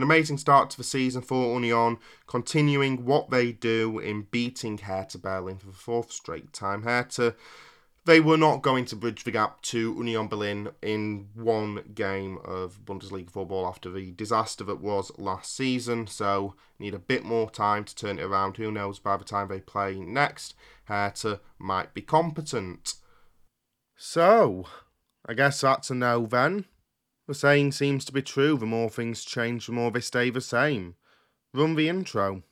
An amazing start to the season for Union, continuing what they do in beating Hertha Berlin for the fourth straight time. Hertha, they were not going to bridge the gap to Union Berlin in one game of Bundesliga football after the disaster that was last season, so need a bit more time to turn it around. Who knows, by the time they play next, Hertha might be competent. So, I guess that's a no then. The saying seems to be true the more things change, the more they stay the same. Run the intro.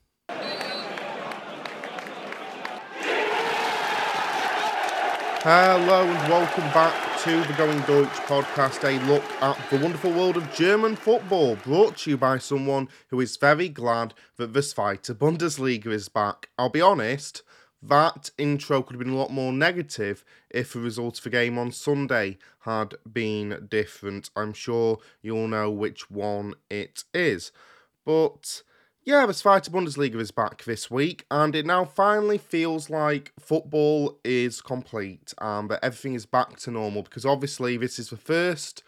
Hello and welcome back to the Going Deutsch podcast, a look at the wonderful world of German football, brought to you by someone who is very glad that the Zweite Bundesliga is back. I'll be honest, that intro could have been a lot more negative if the result of the game on Sunday had been different. I'm sure you'll know which one it is. But yeah, the Zweite Bundesliga is back this week, and it now finally feels like football is complete and that everything is back to normal because obviously this is the first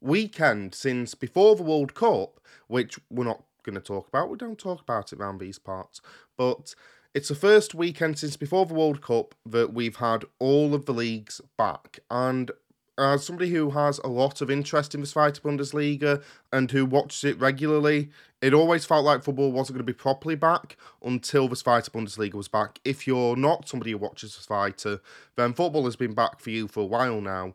weekend since before the World Cup, which we're not going to talk about. We don't talk about it around these parts, but it's the first weekend since before the World Cup that we've had all of the leagues back. And as somebody who has a lot of interest in the Zweite Bundesliga and who watches it regularly, it always felt like football wasn't going to be properly back until the Zweite Bundesliga was back. If you're not somebody who watches the Zweite, then football has been back for you for a while now.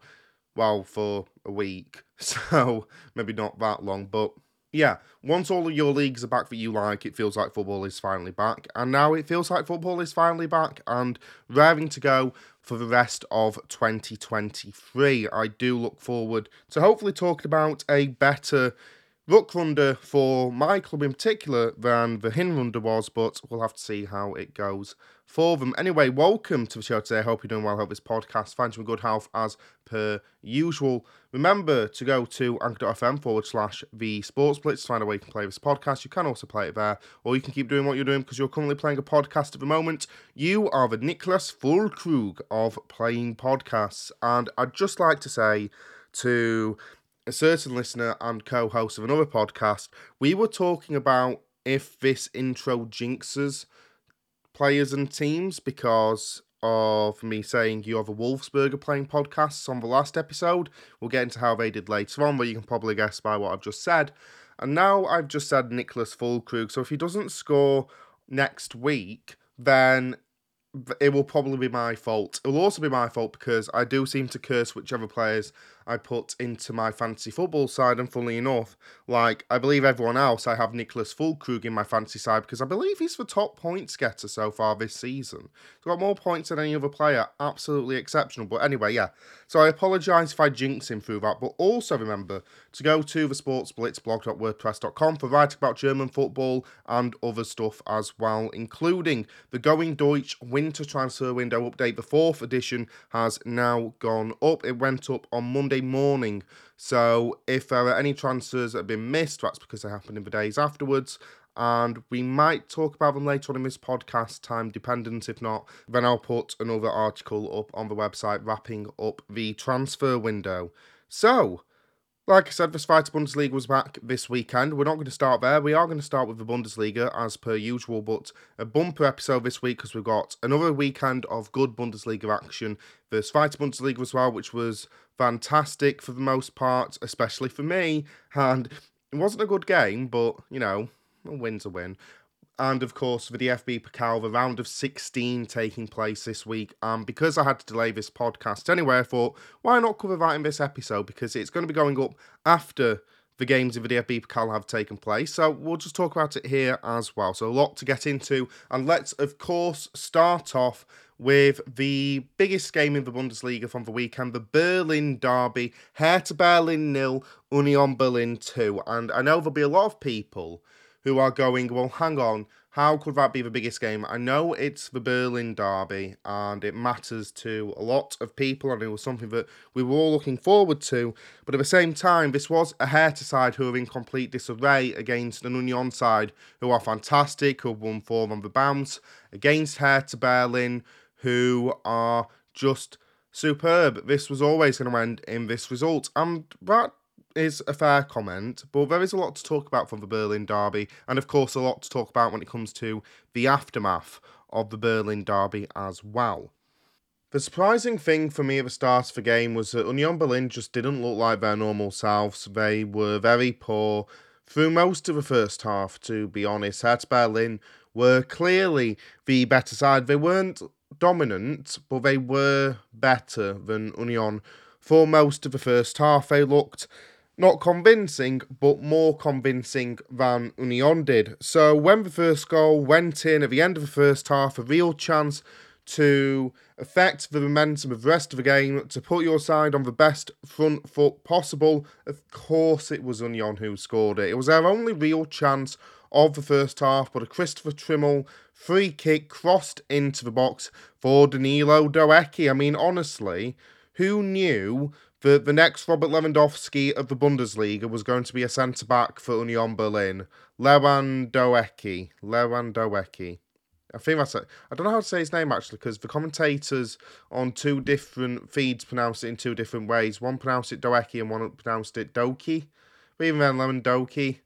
Well, for a week. So maybe not that long, but yeah, once all of your leagues are back that you like, it feels like football is finally back. And now it feels like football is finally back and raring to go for the rest of 2023. I do look forward to hopefully talking about a better Rückrunde for my club in particular than the Hinrunde was, but we'll have to see how it goes for them. Anyway, welcome to the show today. Hope you're doing well. Hope this podcast finds you in good health as per usual. Remember to go to anchor.fm forward slash the sports blitz to find a way you can play this podcast. You can also play it there, or you can keep doing what you're doing because you're currently playing a podcast at the moment. You are the Niklas Füllkrug of playing podcasts. And I'd just like to say to a certain listener and co host of another podcast, we were talking about if this intro jinxes players and teams because of me saying you have a Wolfsburger playing podcasts on the last episode. We'll get into how they did later on, but you can probably guess by what I've just said. And now I've just said Nicholas Füllkrug, so if he doesn't score next week, then it will probably be my fault. It will also be my fault because I do seem to curse whichever players I put into my fantasy football side. And funnily enough, like I believe everyone else, I have Nicholas Füllkrug in my fantasy side because I believe he's the top points getter so far this season. He's got more points than any other player. Absolutely exceptional. But anyway, yeah. So I apologise if I jinx him through that. But also remember to go to the sportsblitzblog.wordpress.com for writing about German football and other stuff as well, including the Going Deutsch Winter Transfer Window update. The fourth edition has now gone up. It went up on Monday morning. So if there are any transfers that have been missed, that's because they happened in the days afterwards. And we might talk about them later on in this podcast, time dependent. If not, then I'll put another article up on the website wrapping up the transfer window. So, like I said, the Zweite Bundesliga was back this weekend. We're not going to start there. We are going to start with the Bundesliga as per usual, but a bumper episode this week because we've got another weekend of good Bundesliga action. The Zweite Bundesliga as well, which was fantastic for the most part, especially for me. And it wasn't a good game, but you know, a win's a win and of course for the DFB Pokal, the round of 16 taking place this week. And because I had to delay this podcast anyway, I thought, why not cover that in this episode? Because it's going to be going up after the games of the DFB Pokal have taken place. So we'll just talk about it here as well. So a lot to get into. And let's, of course, start off with the biggest game in the Bundesliga from the weekend, the Berlin Derby. Hertha Berlin nil, Union Berlin 2. And I know there'll be a lot of people who are going, well, hang on, how could that be the biggest game? I know it's the Berlin Derby and it matters to a lot of people, and it was something that we were all looking forward to. But at the same time, this was a Hertha side who are in complete disarray against an Union side who are fantastic, who have won four on the bounce, against Hertha Berlin, who are just superb. This was always going to end in this result, and that is a fair comment, but there is a lot to talk about from the Berlin Derby, and of course, a lot to talk about when it comes to the aftermath of the Berlin Derby as well. The surprising thing for me at the start of the game was that Union Berlin just didn't look like their normal selves. They were very poor through most of the first half, to be honest. Hertha Berlin were clearly the better side. They weren't dominant, but they were better than Union for most of the first half. They looked not convincing, but more convincing than Union did. So when the first goal went in at the end of the first half, a real chance to affect the momentum of the rest of the game, to put your side on the best front foot possible. Of course, it was Union who scored it. It was their only real chance of the first half, but a Christopher Trimmel free kick crossed into the box for Danilo Doekhi. I mean, honestly, who knew that the next Robert Lewandowski of the Bundesliga was going to be a centre back for Union Berlin? Lewan-doekhi. Lewan-doekhi. I think that's it. I don't know how to say his name actually because the commentators on two different feeds pronounced it in two different ways. One pronounced it Doeki and one pronounced it Doki. But even then, Lewan-doekhi.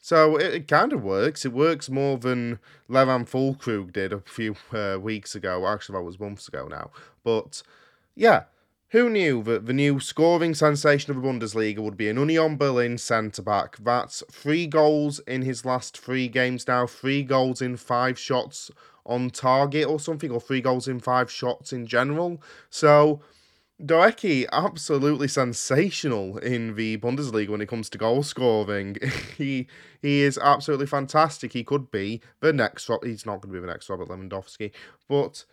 So it, it, kind of works. It works more than Levan Füllkrug did a few uh, weeks ago. Actually, that was months ago now. But yeah, who knew that the new scoring sensation of the Bundesliga would be an Union Berlin centre back? That's three goals in his last three games now, three goals in five shots on target or something, or three goals in five shots in general. So Doekhi, absolutely sensational in the Bundesliga when it comes to goal scoring. he he is absolutely fantastic. He could be the next. He's not going to be the next Robert Lewandowski, but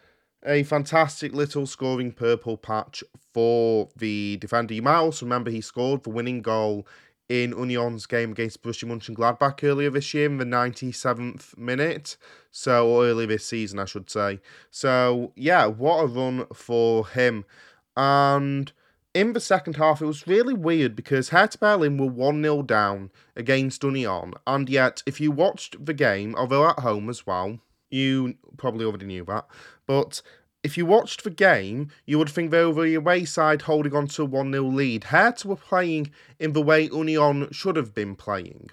a fantastic little scoring purple patch for the defender. You might also remember he scored the winning goal in Union's game against Borussia Mönchengladbach earlier this year in the 97th minute. So, early this season, I should say. So, yeah, what a run for him. And in the second half, it was really weird because Hertha Berlin were 1 0 down against Union. And yet, if you watched the game, although at home as well, you probably already knew that. But if you watched the game, you would think they were the away side holding on to a 1 0 lead. Hertha were playing in the way Union should have been playing.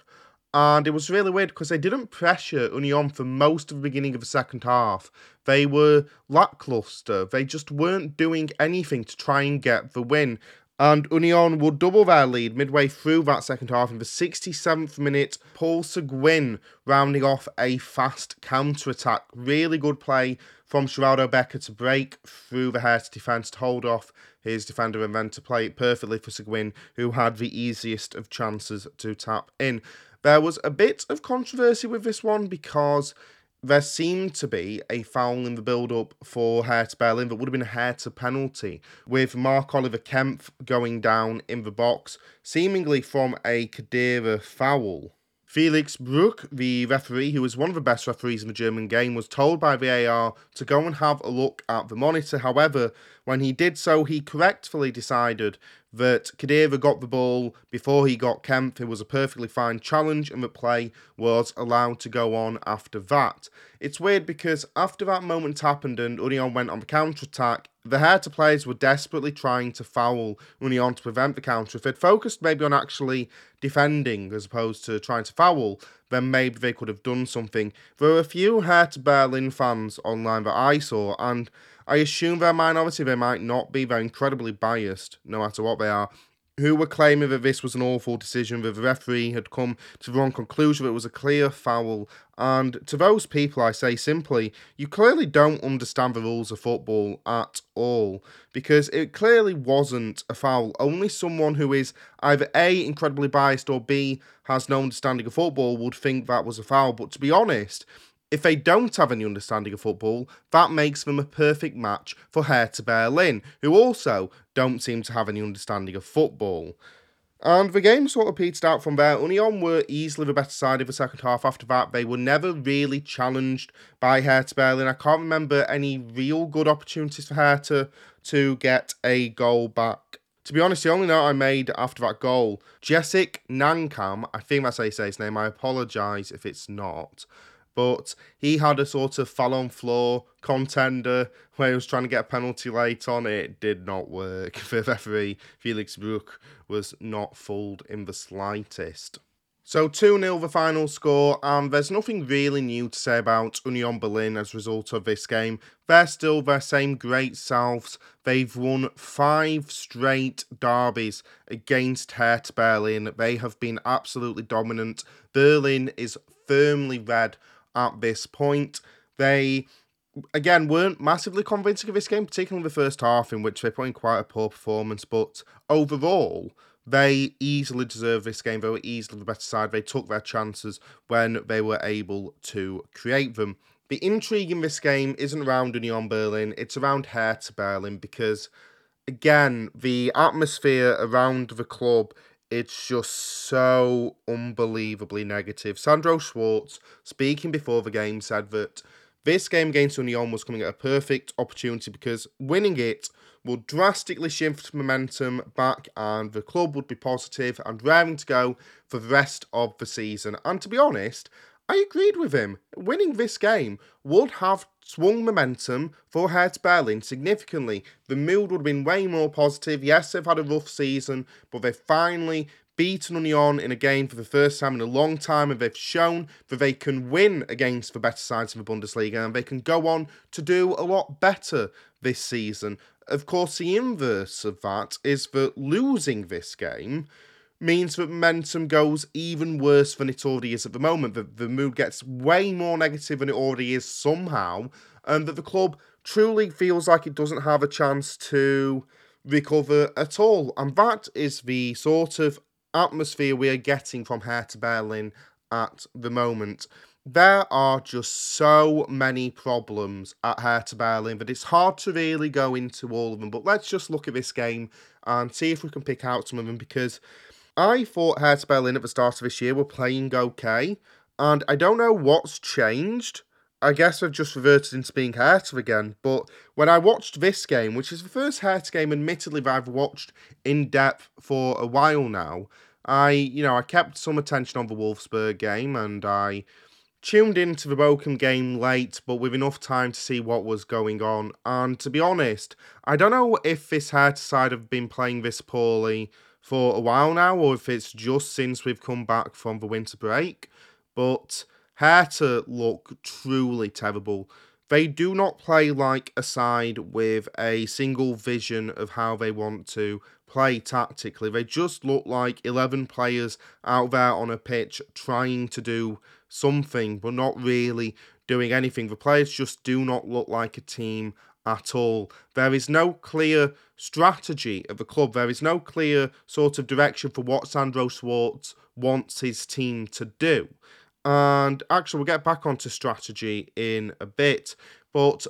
And it was really weird because they didn't pressure Union for most of the beginning of the second half. They were lackluster. They just weren't doing anything to try and get the win. And Union would double their lead midway through that second half in the 67th minute. Paul Seguin rounding off a fast counter attack. Really good play from Sheraldo Becker to break through the Hertha defence to hold off his defender and then to play it perfectly for Seguin, who had the easiest of chances to tap in. There was a bit of controversy with this one because there seemed to be a foul in the build up for Hertha Berlin that would have been a Hertha penalty, with Marc Oliver Kempf going down in the box, seemingly from a Khedira foul. Felix Brych, the referee, who was one of the best referees in the German game, was told by VAR to go and have a look at the monitor. However, when he did so, he correctly decided that Khedira got the ball before he got Kempf. It was a perfectly fine challenge, and the play was allowed to go on after that. It's weird because after that moment happened and Union went on the counter attack, the Hertha players were desperately trying to foul Union to prevent the counter. If they'd focused maybe on actually defending as opposed to trying to foul, then maybe they could have done something. There were a few Hertha Berlin fans online that I saw, and I assume they're minority, they might not be. They're incredibly biased, no matter what they are who were claiming that this was an awful decision, that the referee had come to the wrong conclusion, that it was a clear foul. And to those people, I say simply, you clearly don't understand the rules of football at all, because it clearly wasn't a foul. Only someone who is either A, incredibly biased, or B, has no understanding of football would think that was a foul. But to be honest, if they don't have any understanding of football, that makes them a perfect match for Hertha Berlin, who also don't seem to have any understanding of football. And the game sort of petered out from there. Union were easily the better side of the second half. After that, they were never really challenged by Hertha Berlin. I can't remember any real good opportunities for Hertha to get a goal back. To be honest, the only note I made after that goal, Jessic Ngankam, I think that's how you say his name, I apologise if it's not, but he had a sort of fall on floor contender where he was trying to get a penalty late on. It did not work. The referee, Felix Brych, was not fooled in the slightest. So 2 0 the final score, and there's nothing really new to say about Union Berlin as a result of this game. They're still their same great selves. They've won five straight derbies against Hertha Berlin. They have been absolutely dominant. Berlin is firmly red at this point. They again weren't massively convincing of this game, particularly the first half, in which they put in quite a poor performance. But overall, they easily deserve this game. They were easily the better side. They took their chances when they were able to create them. The intrigue in this game isn't around Union Berlin, it's around Hertha Berlin because, again, the atmosphere around the club it's just so unbelievably negative. Sandro Schwarz, speaking before the game, said that this game against Union was coming at a perfect opportunity because winning it will drastically shift momentum back and the club would be positive and raring to go for the rest of the season. And to be honest, I agreed with him. Winning this game would have swung momentum for Hertha Berlin significantly. The mood would have been way more positive. Yes, they've had a rough season, but they've finally beaten Union in a game for the first time in a long time, and they've shown that they can win against the better sides of the Bundesliga, and they can go on to do a lot better this season. Of course, the inverse of that is that losing this game means that momentum goes even worse than it already is at the moment. That the mood gets way more negative than it already is somehow, and that the club truly feels like it doesn't have a chance to recover at all. And that is the sort of atmosphere we are getting from Hertha Berlin at the moment. There are just so many problems at Hertha Berlin that it's hard to really go into all of them. But let's just look at this game and see if we can pick out some of them because I thought Hertha Berlin at the start of this year were playing okay, and I don't know what's changed. I guess I've just reverted into being Hertha again, but when I watched this game, which is the first Hertha game, admittedly, that I've watched in depth for a while now, I, you know, I kept some attention on the Wolfsburg game and I tuned into the Bochum game late, but with enough time to see what was going on. And to be honest, I don't know if this Hertha side have been playing this poorly for a while now, or if it's just since we've come back from the winter break. But Hertha look truly terrible. They do not play like a side with a single vision of how they want to play tactically. They just look like 11 players out there on a pitch trying to do something, but not really doing anything. The players just do not look like a team at all. There is no clear strategy of the club. There is no clear sort of direction for what Sandro Schwarz wants his team to do. And actually, we'll get back onto strategy in a bit. But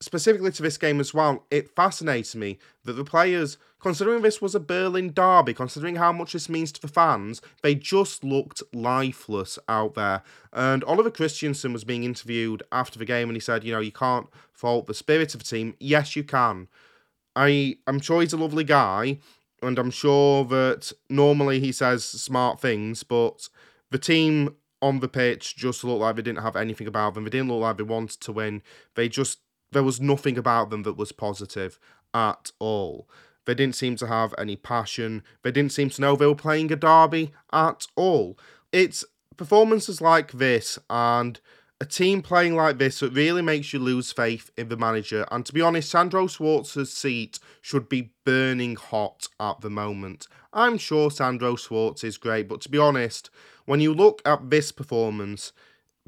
specifically to this game as well, it fascinates me that the players, considering this was a Berlin derby, considering how much this means to the fans, they just looked lifeless out there. And Oliver Christensen was being interviewed after the game and he said, you know, you can't fault the spirit of the team. Yes, you can. I I'm sure he's a lovely guy, and I'm sure that normally he says smart things, but the team on the pitch just looked like they didn't have anything about them. They didn't look like they wanted to win. They just there was nothing about them that was positive at all. They didn't seem to have any passion. They didn't seem to know they were playing a derby at all. It's performances like this and a team playing like this that really makes you lose faith in the manager. And to be honest, Sandro Schwarz's seat should be burning hot at the moment. I'm sure Sandro Schwarz is great, but to be honest, when you look at this performance,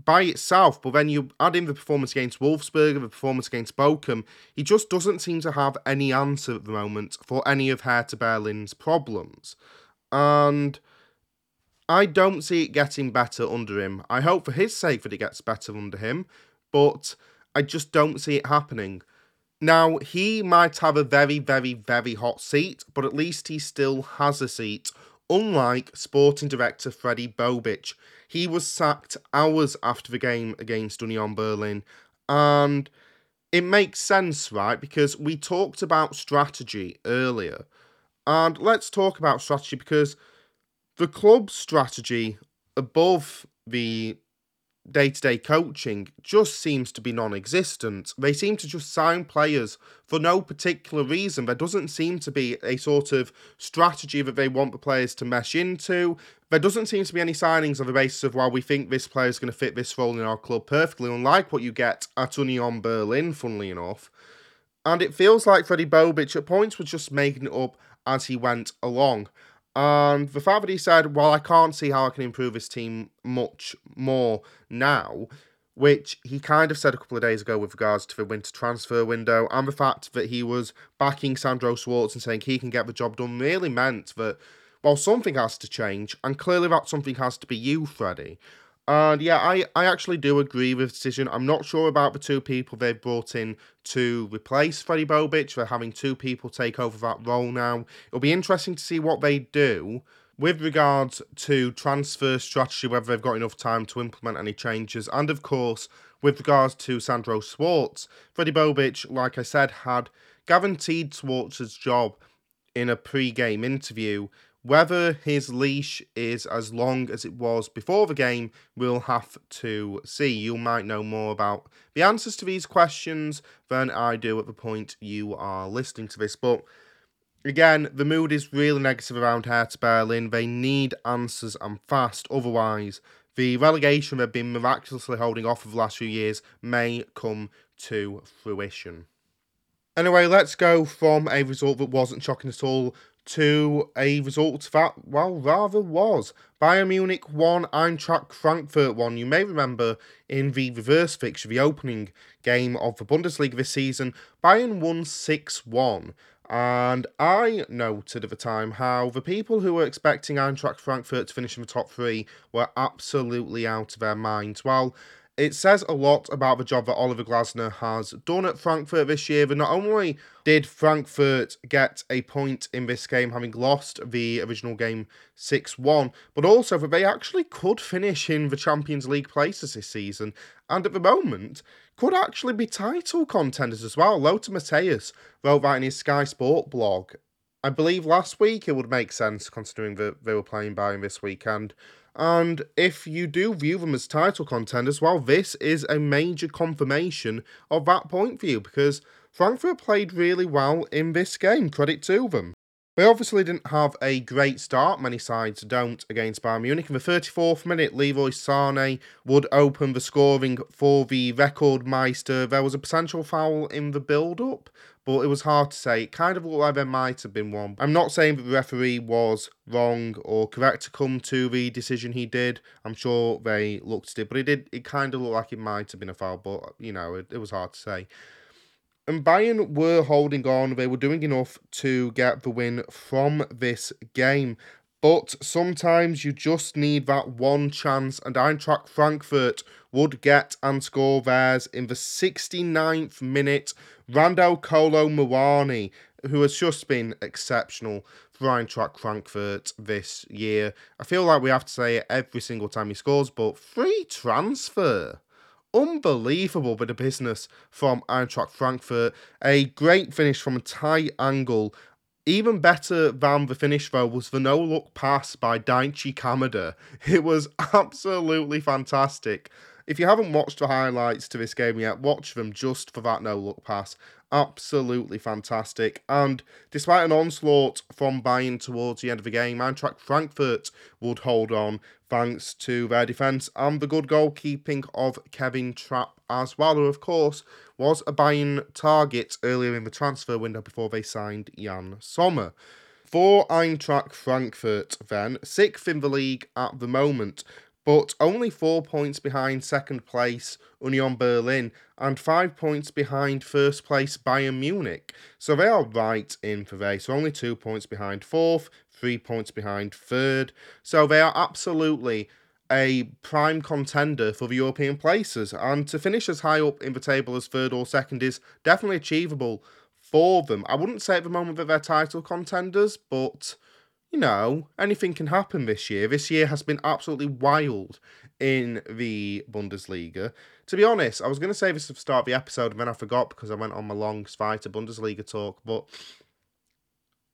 by itself, but then you add in the performance against Wolfsburg and the performance against Bochum, he just doesn't seem to have any answer at the moment for any of Hertha Berlin's problems. And I don't see it getting better under him. I hope for his sake that it gets better under him, but I just don't see it happening. Now, he might have a very, very, very hot seat, but at least he still has a seat, unlike sporting director Fredi Bobic. He was sacked hours after the game against Union Berlin. And it makes sense, right? Because we talked about strategy earlier. And let's talk about strategy because the club's strategy above the day to day coaching just seems to be non existent. They seem to just sign players for no particular reason. There doesn't seem to be a sort of strategy that they want the players to mesh into. There doesn't seem to be any signings on the basis of, well, we think this player is going to fit this role in our club perfectly, unlike what you get at Union Berlin, funnily enough. And it feels like Fredi Bobic at points was just making it up as he went along. And the fact that he said, Well, I can't see how I can improve this team much more now, which he kind of said a couple of days ago with regards to the winter transfer window, and the fact that he was backing Sandro Schwarz and saying he can get the job done, really meant that, well, something has to change, and clearly that something has to be you, Fredi. And yeah, I, I actually do agree with the decision. I'm not sure about the two people they've brought in to replace Fredi Bobic. They're having two people take over that role now. It'll be interesting to see what they do with regards to transfer strategy, whether they've got enough time to implement any changes. And of course, with regards to Sandro Schwarz, Fredi Bobic, like I said, had guaranteed Schwarz's job in a pre game interview whether his leash is as long as it was before the game, we'll have to see. You might know more about the answers to these questions than I do at the point you are listening to this. But again, the mood is really negative around Hertha Berlin. They need answers and fast, otherwise, the relegation they've been miraculously holding off for the last few years may come to fruition. Anyway, let's go from a result that wasn't shocking at all to a result that, well, rather was. Bayern Munich won, Eintracht Frankfurt won. You may remember in the reverse fixture, the opening game of the Bundesliga this season, Bayern won 6 1. And I noted at the time how the people who were expecting Eintracht Frankfurt to finish in the top three were absolutely out of their minds. While it says a lot about the job that Oliver Glasner has done at Frankfurt this year. But not only did Frankfurt get a point in this game, having lost the original game 6 1, but also that they actually could finish in the Champions League places this season. And at the moment, could actually be title contenders as well. Lothar Matthäus wrote that in his Sky Sport blog. I believe last week it would make sense considering that they were playing Bayern this weekend. And if you do view them as title contenders, well, this is a major confirmation of that point you because Frankfurt played really well in this game. Credit to them. They obviously didn't have a great start, many sides don't, against Bayern Munich. In the 34th minute, Leroy Sané would open the scoring for the Rekordmeister. There was a potential foul in the build up, but it was hard to say. It kind of looked like there might have been one. I'm not saying that the referee was wrong or correct to come to the decision he did. I'm sure they looked at it, but it did. It kind of looked like it might have been a foul, but you know, it, it was hard to say. And Bayern were holding on. They were doing enough to get the win from this game. But sometimes you just need that one chance, and Eintracht Frankfurt would get and score theirs in the 69th minute. Randal Kolo Muani, who has just been exceptional for Eintracht Frankfurt this year. I feel like we have to say it every single time he scores, but free transfer. Unbelievable bit of business from Eintracht Frankfurt. A great finish from a tight angle even better than the finish, though, was the no look pass by Daichi Kamada. It was absolutely fantastic. If you haven't watched the highlights to this game yet, watch them just for that no look pass. Absolutely fantastic. And despite an onslaught from Bayern towards the end of the game, Eintracht Frankfurt would hold on thanks to their defence and the good goalkeeping of Kevin Trapp as well, who, of course, was a Bayern target earlier in the transfer window before they signed Yann Sommer. For Eintracht Frankfurt, then, sixth in the league at the moment, but only four points behind second place Union Berlin and five points behind first place Bayern Munich. So they are right in for they. So only two points behind fourth, three points behind third. So they are absolutely a prime contender for the European places. And to finish as high up in the table as third or second is definitely achievable for them. I wouldn't say at the moment that they're title contenders, but you know, anything can happen this year. This year has been absolutely wild in the Bundesliga. To be honest, I was going to say this at the start of the episode, and then I forgot because I went on my long Zweite Bundesliga talk. But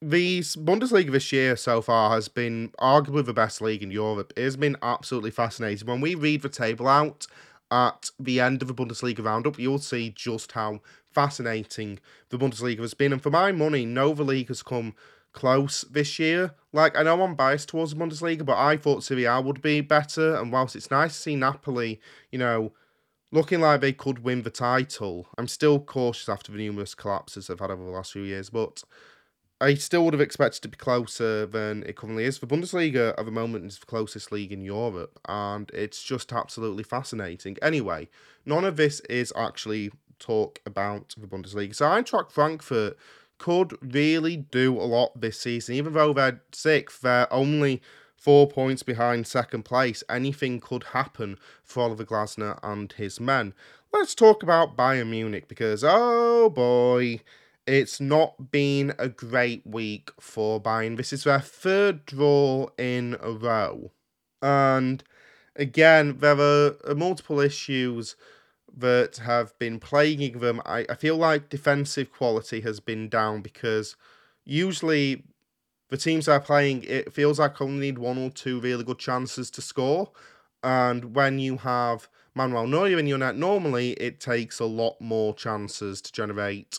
the Bundesliga this year so far has been arguably the best league in Europe. It has been absolutely fascinating. When we read the table out at the end of the Bundesliga roundup, you'll see just how fascinating the Bundesliga has been. And for my money, no league has come close this year. Like, I know I'm biased towards the Bundesliga, but I thought Serie A would be better. And whilst it's nice to see Napoli, you know, looking like they could win the title, I'm still cautious after the numerous collapses they've had over the last few years. But I still would have expected to be closer than it currently is. The Bundesliga at the moment is the closest league in Europe, and it's just absolutely fascinating. Anyway, none of this is actually talk about the Bundesliga. So Eintracht Frankfurt could really do a lot this season, even though they're sixth. They're only four points behind second place. Anything could happen for Oliver Glasner and his men. Let's talk about Bayern Munich because oh boy it's not been a great week for Bayern. This is their third draw in a row. And again, there are uh, multiple issues that have been plaguing them. I, I feel like defensive quality has been down because usually the teams they're playing, it feels like only need one or two really good chances to score. And when you have Manuel Neuer in your net, normally it takes a lot more chances to generate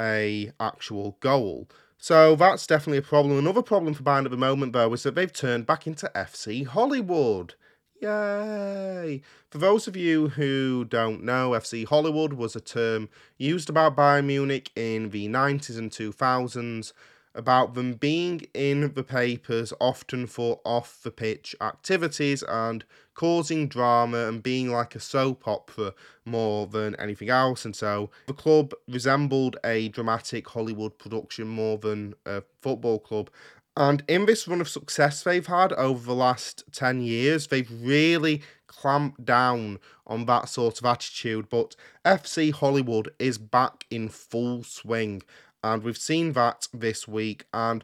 a actual goal. So that's definitely a problem. Another problem for Bayern at the moment, though, is that they've turned back into FC Hollywood. Yay! For those of you who don't know, FC Hollywood was a term used about Bayern Munich in the 90s and 2000s about them being in the papers often for off the pitch activities and causing drama and being like a soap opera more than anything else. And so the club resembled a dramatic Hollywood production more than a football club. And in this run of success they've had over the last 10 years, they've really clamped down on that sort of attitude. But FC Hollywood is back in full swing and we've seen that this week. And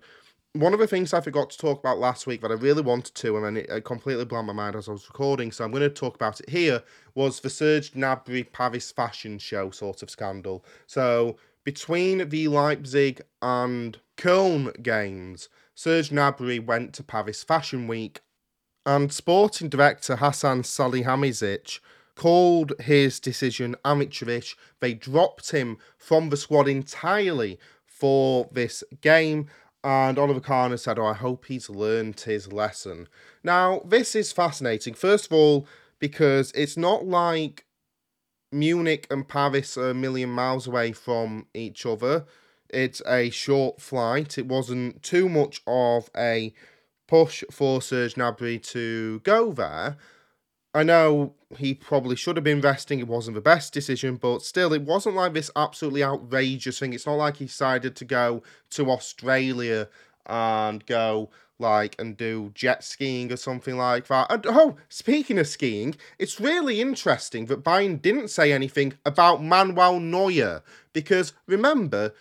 one of the things I forgot to talk about last week that I really wanted to, and then it, completely blew my mind as I was recording, so I'm going to talk about it here, was the Serge Gnabry Paris fashion show sort of scandal. So between the Leipzig and Köln games, Serge Gnabry went to Paris Fashion Week, and sporting director Hasan Salihamidzic called his decision amateurish. They dropped him from the squad entirely for this game. And Oliver Kahn has said, Oh, I hope he's learned his lesson. Now, this is fascinating. First of all, because it's not like Munich and Paris are a million miles away from each other. It's a short flight. It wasn't too much of a push for Serge Gnabry to go there. I know he probably should have been resting. It wasn't the best decision, but still, it wasn't like this absolutely outrageous thing. It's not like he decided to go to Australia and go like and do jet skiing or something like that. And oh, speaking of skiing, it's really interesting that Bayern didn't say anything about Manuel Neuer because remember,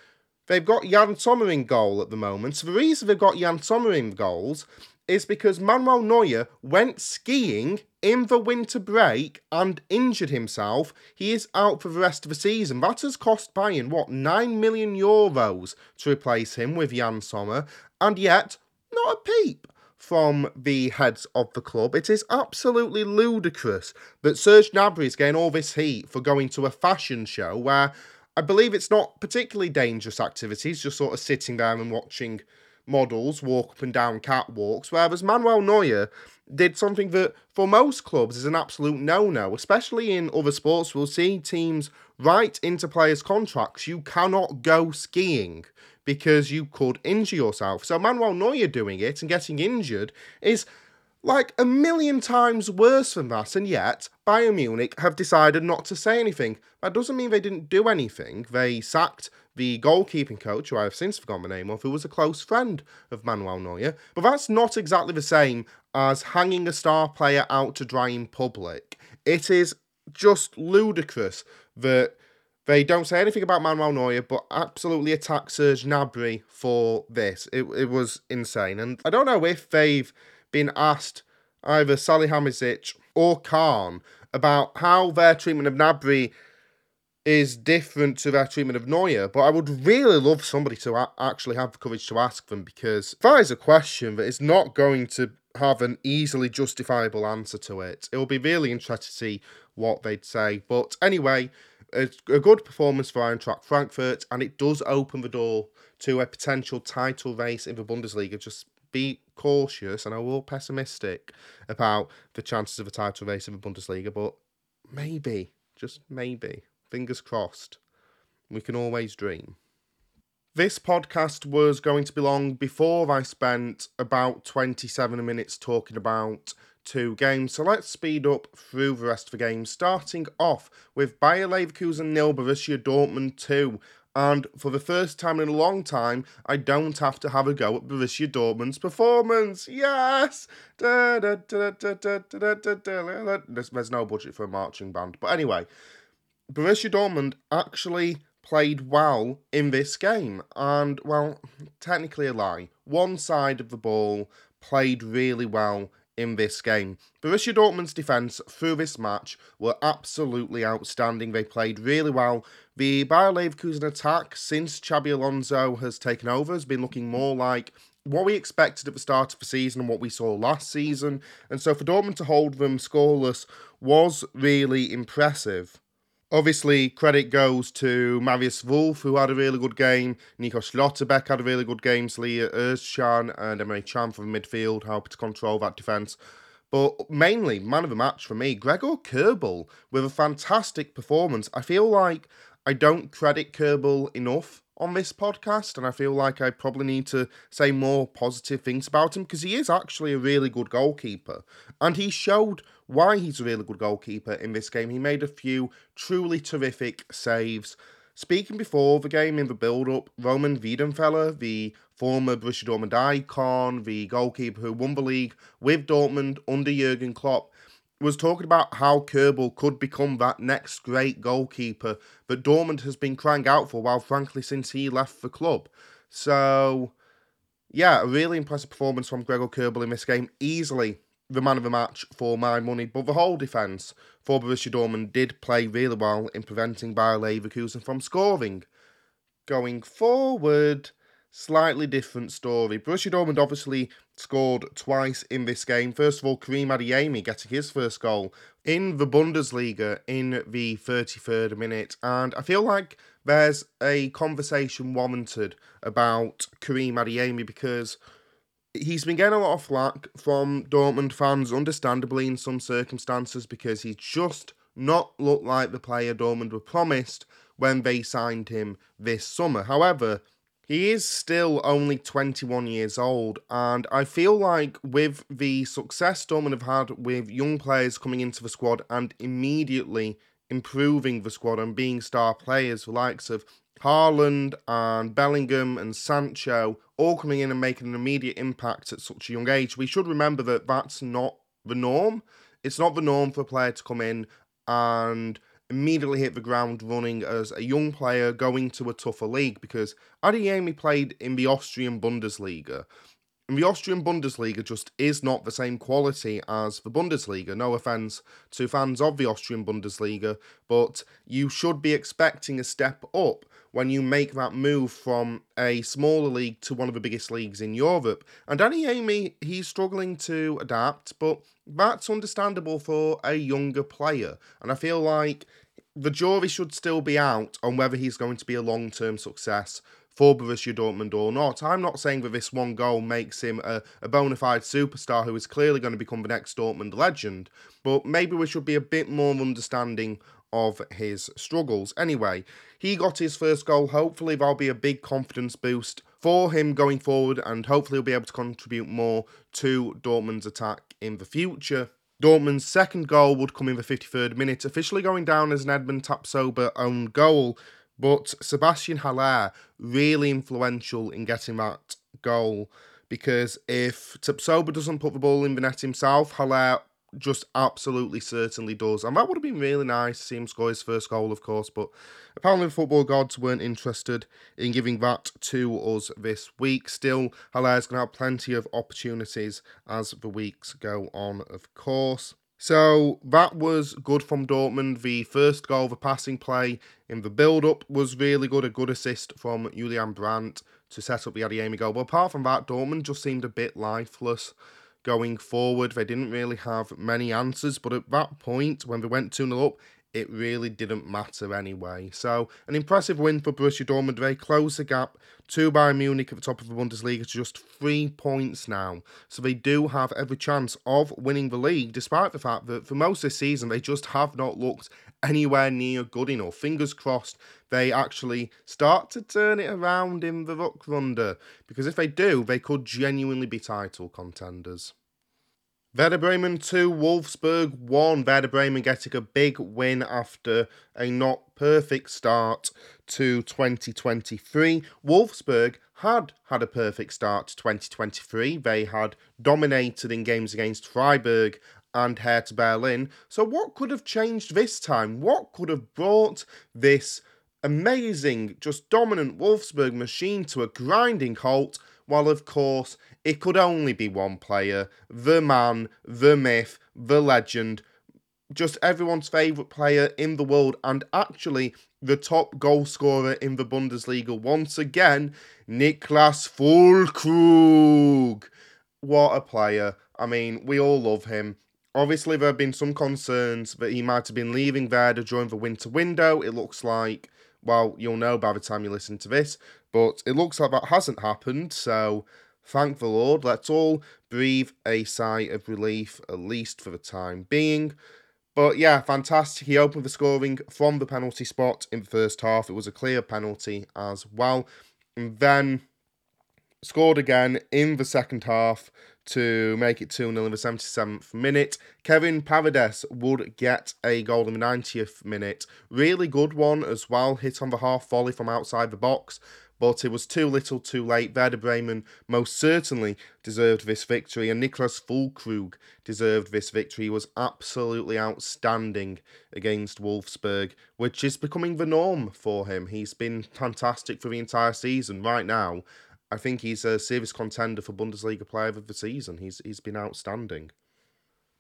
they've got Yann Sommer in goal at the moment. So the reason they've got Yann Sommer in goals is because Manuel Neuer went skiing in the winter break and injured himself. He is out for the rest of the season. That has cost Bayern, what, 9 million euros to replace him with Yann Sommer, and yet not a peep from the heads of the club. It is absolutely ludicrous that Serge Gnabry is getting all this heat for going to a fashion show where I believe it's not particularly dangerous activities, just sort of sitting there and watching models walk up and down catwalks, whereas Manuel Neuer did something that for most clubs is an absolute no-no, especially in other sports. We'll see teams write into players' contracts you cannot go skiing because you could injure yourself. So Manuel Neuer doing it and getting injured is like a million times worse than that, and yet Bayern Munich have decided not to say anything. That doesn't mean they didn't do anything. They sacked the goalkeeping coach, who I have since forgotten the name of, who was a close friend of Manuel Neuer. But that's not exactly the same as hanging a star player out to dry in public. It is just ludicrous that they don't say anything about Manuel Neuer, but absolutely attack Serge Gnabry for this. It, it was insane. And I don't know if they've been asked either Salihamidzic or Kahn, about how their treatment of Gnabry is different to their treatment of Neuer, but I would really love somebody to a- actually have the courage to ask them because that is a question that is not going to have an easily justifiable answer to it. It will be really interesting to see what they'd say. But anyway, it's a good performance for Eintracht Frankfurt, and it does open the door to a potential title race in the Bundesliga. Just be cautious and a little pessimistic about the chances of a title race in the Bundesliga, but maybe, just maybe, fingers crossed. We can always dream. This podcast was going to be long before I spent about 27 minutes talking about two games. So let's speed up through the rest of the games, starting off with Bayer Leverkusen nil, Borussia Dortmund 2. And for the first time in a long time, I don't have to have a go at Borussia Dortmund's performance. Yes! There's no budget for a marching band. But anyway, Borussia Dortmund actually played well in this game. And, well, technically a lie. One side of the ball played really well in this game. Borussia Dortmund's defence through this match were absolutely outstanding. They played really well. The Bayer Leverkusen attack, since Xabi Alonso has taken over, has been looking more like what we expected at the start of the season and what we saw last season. And so for Dortmund to hold them scoreless was really impressive. Obviously, credit goes to Marius Wolf, who had a really good game. Nico Schlotterbeck had a really good game. Salih Özcan and Emre Can from midfield helped to control that defence. But mainly, man of the match for me, Gregor Kobel, with a fantastic performance. I feel like I don't credit Kobel enough on this podcast, and I feel like I probably need to say more positive things about him because he is actually a really good goalkeeper. And he showed why he's a really good goalkeeper in this game. He made a few truly terrific saves. Speaking before the game in the build up, Roman Weidenfeller, the former Borussia Dortmund icon, the goalkeeper who won the league with Dortmund under Jurgen Klopp, was talking about how Kobel could become that next great goalkeeper that Dortmund has been crying out for, while frankly, since he left the club. So, yeah, a really impressive performance from Gregor Kobel in this game. Easily the man of the match for my money. But the whole defence for Borussia Dortmund did play really well in preventing Bayer Leverkusen from scoring. Going forward, slightly different story. Borussia Dortmund obviously scored twice in this game. First of all, Karim Adeyemi getting his first goal in the Bundesliga in the 33rd minute. And I feel like there's a conversation warranted about Karim Adeyemi because he's been getting a lot of flack from Dortmund fans, understandably in some circumstances, because he's just not looked like the player Dortmund were promised when they signed him this summer. However, he is still only 21 years old, and I feel like with the success Dortmund have had with young players coming into the squad and immediately improving the squad and being star players, the likes of Haaland and Bellingham and Sancho all coming in and making an immediate impact at such a young age, we should remember that that's not the norm. It's not the norm for a player to come in and immediately hit the ground running as a young player going to a tougher league because Adeyemi played in the Austrian Bundesliga. And the Austrian Bundesliga just is not the same quality as the Bundesliga. No offence to fans of the Austrian Bundesliga, but you should be expecting a step up when you make that move from a smaller league to one of the biggest leagues in Europe. And Adeyemi, he's struggling to adapt, but that's understandable for a younger player. And I feel like the jury should still be out on whether he's going to be a long term success for Borussia Dortmund or not. I'm not saying that this one goal makes him a, a bona fide superstar who is clearly going to become the next Dortmund legend, but maybe we should be a bit more understanding of his struggles. Anyway, he got his first goal. Hopefully, that'll be a big confidence boost for him going forward, and hopefully, he'll be able to contribute more to Dortmund's attack in the future. Dortmund's second goal would come in the 53rd minute, officially going down as an Edmond Tapsoba own goal. But Sebastian Haller really influential in getting that goal because if Tapsoba doesn't put the ball in the net himself, Haller just absolutely certainly does. And that would have been really nice to see him score his first goal, of course, but apparently the football gods weren't interested in giving that to us this week. Still, Haller's going to have plenty of opportunities as the weeks go on, of course. So that was good from Dortmund. The first goal, the passing play in the build up was really good. A good assist from Julian Brandt to set up the Adeyemi goal. But apart from that, Dortmund just seemed a bit lifeless going forward. They didn't really have many answers. But at that point, when they went 2 0 up, it really didn't matter anyway. So, an impressive win for Borussia Dortmund. They close the gap to Bayern Munich at the top of the Bundesliga to just three points now. So, they do have every chance of winning the league, despite the fact that for most of this season, they just have not looked anywhere near good enough. Fingers crossed they actually start to turn it around in the Rückrunde, because if they do, they could genuinely be title contenders. Werder Bremen 2, Wolfsburg 1. Werder Bremen getting a big win after a not perfect start to 2023. Wolfsburg had had a perfect start to 2023. They had dominated in games against Freiburg and Hertha Berlin. So, what could have changed this time? What could have brought this amazing, just dominant Wolfsburg machine to a grinding halt? Well, of course, it could only be one player the man, the myth, the legend, just everyone's favourite player in the world, and actually the top goal scorer in the Bundesliga once again, Niklas Füllkrug. What a player. I mean, we all love him. Obviously, there have been some concerns that he might have been leaving Werder during the winter window. It looks like, well, you'll know by the time you listen to this, but it looks like that hasn't happened. So Thank the Lord. Let's all breathe a sigh of relief, at least for the time being. But yeah, fantastic. He opened the scoring from the penalty spot in the first half. It was a clear penalty as well. And then scored again in the second half to make it 2 0 in the 77th minute. Kevin Paredes would get a goal in the 90th minute. Really good one as well, hit on the half volley from outside the box but it was too little too late. Werder Bremen most certainly deserved this victory, and Niklas Füllkrug deserved this victory. He was absolutely outstanding against Wolfsburg, which is becoming the norm for him. He's been fantastic for the entire season. Right now, I think he's a serious contender for Bundesliga Player of the Season. He's he's been outstanding.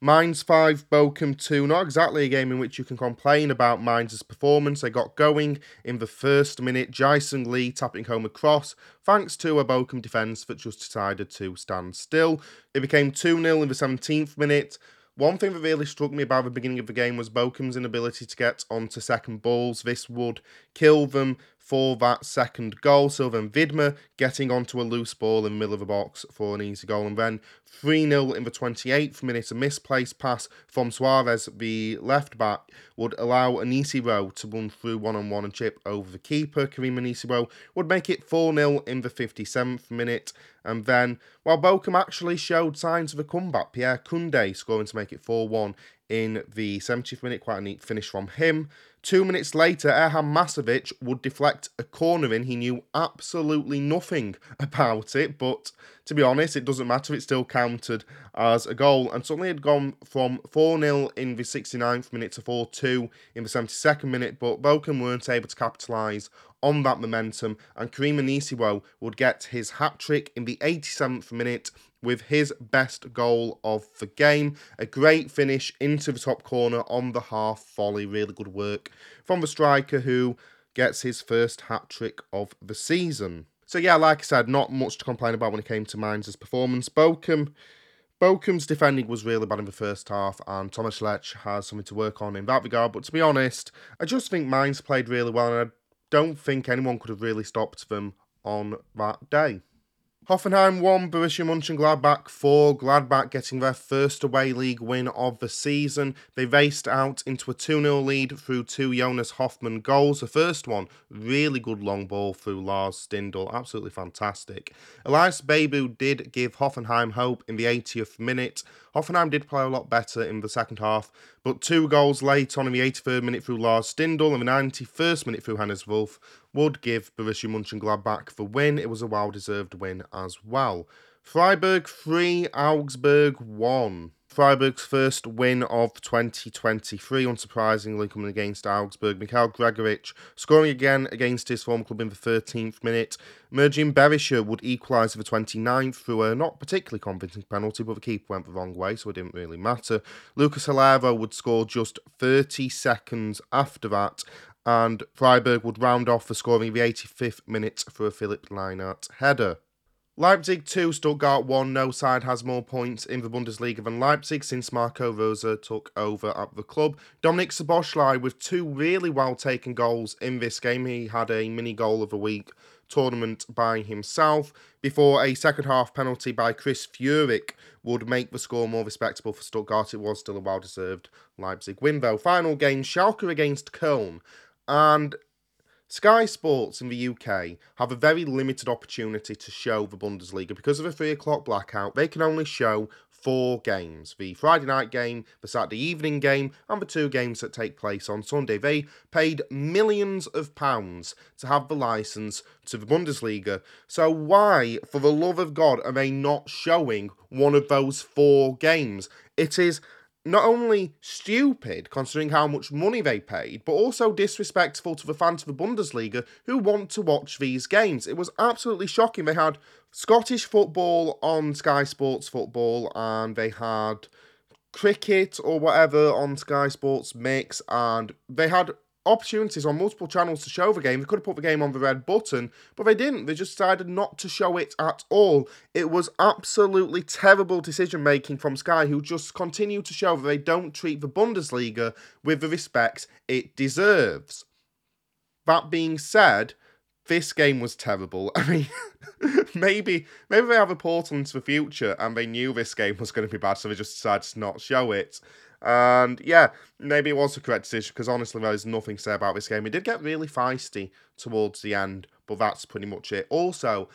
Mainz 5, Bochum 2. Not exactly a game in which you can complain about Mainz's performance. They got going in the first minute. Jae-sung Lee tapping home across, thanks to a Bochum defence that just decided to stand still. It became 2 0 in the 17th minute. One thing that really struck me about the beginning of the game was Bochum's inability to get onto second balls. This would kill them for that second goal. Sylvain Widmer getting onto a loose ball in the middle of the box for an easy goal. And then 3 0 in the 28th minute, a misplaced pass from Soares, the left back, would allow Onisiwo to run through one on one and chip over the keeper. Karim Onisiwo would make it 4 0 in the 57th minute. And then, while Bochum actually showed signs of a comeback, Pierre Kunde scoring to make it 4 1 in the 70th minute. Quite a neat finish from him. Two minutes later, Erhan Masovic would deflect a corner in. He knew absolutely nothing about it, but to be honest, it doesn't matter. It still counted as a goal. And suddenly it had gone from 4 0 in the 69th minute to 4 2 in the 72nd minute, but Bochum weren't able to capitalise on that momentum. And Karim Onisiwo would get his hat trick in the 87th minute with his best goal of the game. A great finish into the top corner on the half volley. Really good work from the striker who gets his first hat trick of the season. So yeah, like I said, not much to complain about when it came to Mainz's performance. Bochum, Bochum's defending was really bad in the first half, and Thomas Letsch has something to work on in that regard. But to be honest, I just think Mainz played really well, and I don't think anyone could have really stopped them on that day. Hoffenheim won, Borussia Mönchengladbach 4, Gladbach getting their first away league win of the season. They raced out into a 2 0 lead through two Jonas Hofmann goals. The first one, really good long ball through Lars Stindl, absolutely fantastic. Ihlas Bebou did give Hoffenheim hope in the 80th minute. Hoffenheim did play a lot better in the second half, but two goals late on in the 83rd minute through Lars Stindl and the 91st minute through Hannes Wolf would give Borussia Mönchengladbach the win. It was a well-deserved win as well. Freiburg 3, Augsburg 1. Freiburg's first win of 2023, unsurprisingly, coming against Augsburg. Michael Gregoritsch scoring again against his former club in the 13th minute. Mergim Berisha would equalise for the 29th through a not particularly convincing penalty, but the keeper went the wrong way, so it didn't really matter. Lucas Höler would score just 30 seconds after that, and Freiburg would round off the scoring the 85th minute for a Philip Lienhart header. Leipzig 2, Stuttgart 1. No side has more points in the Bundesliga than Leipzig since Marco Rose took over at the club. Dominik Szoboszlai with two really well taken goals in this game. He had a mini goal of the week tournament by himself before a second half penalty by Chris Führich would make the score more respectable for Stuttgart. It was still a well deserved Leipzig win though. Final game Schalke against Köln. And Sky Sports in the UK have a very limited opportunity to show the Bundesliga because of a three o'clock blackout. They can only show four games the Friday night game, the Saturday evening game, and the two games that take place on Sunday. They paid millions of pounds to have the license to the Bundesliga. So, why, for the love of God, are they not showing one of those four games? It is not only stupid considering how much money they paid, but also disrespectful to the fans of the Bundesliga who want to watch these games. It was absolutely shocking. They had Scottish football on Sky Sports Football, and they had cricket or whatever on Sky Sports Mix, and they had opportunities on multiple channels to show the game. They could have put the game on the red button, but they didn't. They just decided not to show it at all. It was absolutely terrible decision making from Sky, who just continue to show that they don't treat the Bundesliga with the respect it deserves. That being said, this game was terrible. I mean, maybe maybe they have a portal into the future and they knew this game was going to be bad, so they just decided to not show it. And yeah, maybe it was the correct decision because honestly, there is nothing to say about this game. It did get really feisty towards the end, but that's pretty much it. Also,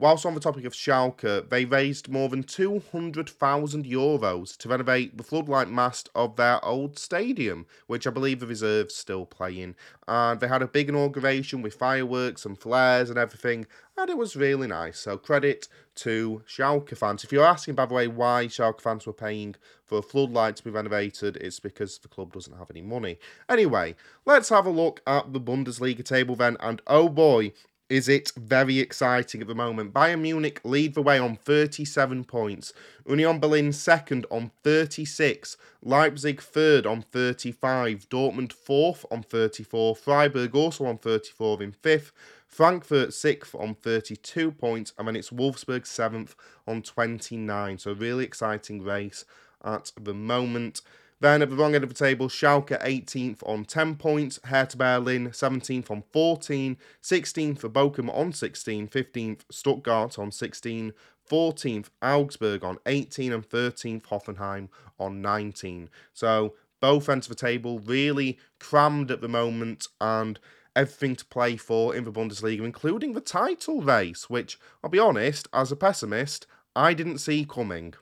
Whilst on the topic of Schalke, they raised more than 200,000 euros to renovate the floodlight mast of their old stadium, which I believe the reserves still play in. And they had a big inauguration with fireworks and flares and everything, and it was really nice. So credit to Schalke fans. If you're asking, by the way, why Schalke fans were paying for a floodlight to be renovated, it's because the club doesn't have any money. Anyway, let's have a look at the Bundesliga table then, and oh boy, is it very exciting at the moment. Bayern Munich lead the way on 37 points. Union Berlin second on 36. Leipzig third on 35. Dortmund fourth on 34. Freiburg also on 34 in fifth. Frankfurt sixth on 32 points. And then it's Wolfsburg seventh on 29. So really exciting race at the moment. Then at the wrong end of the table, Schalke 18th on 10 points, Hertha Berlin 17th on 14, 16th for Bochum on 16, 15th Stuttgart on 16, 14th Augsburg on 18, and 13th Hoffenheim on 19. So both ends of the table really crammed at the moment and everything to play for in the Bundesliga, including the title race, which I'll be honest, as a pessimist, I didn't see coming.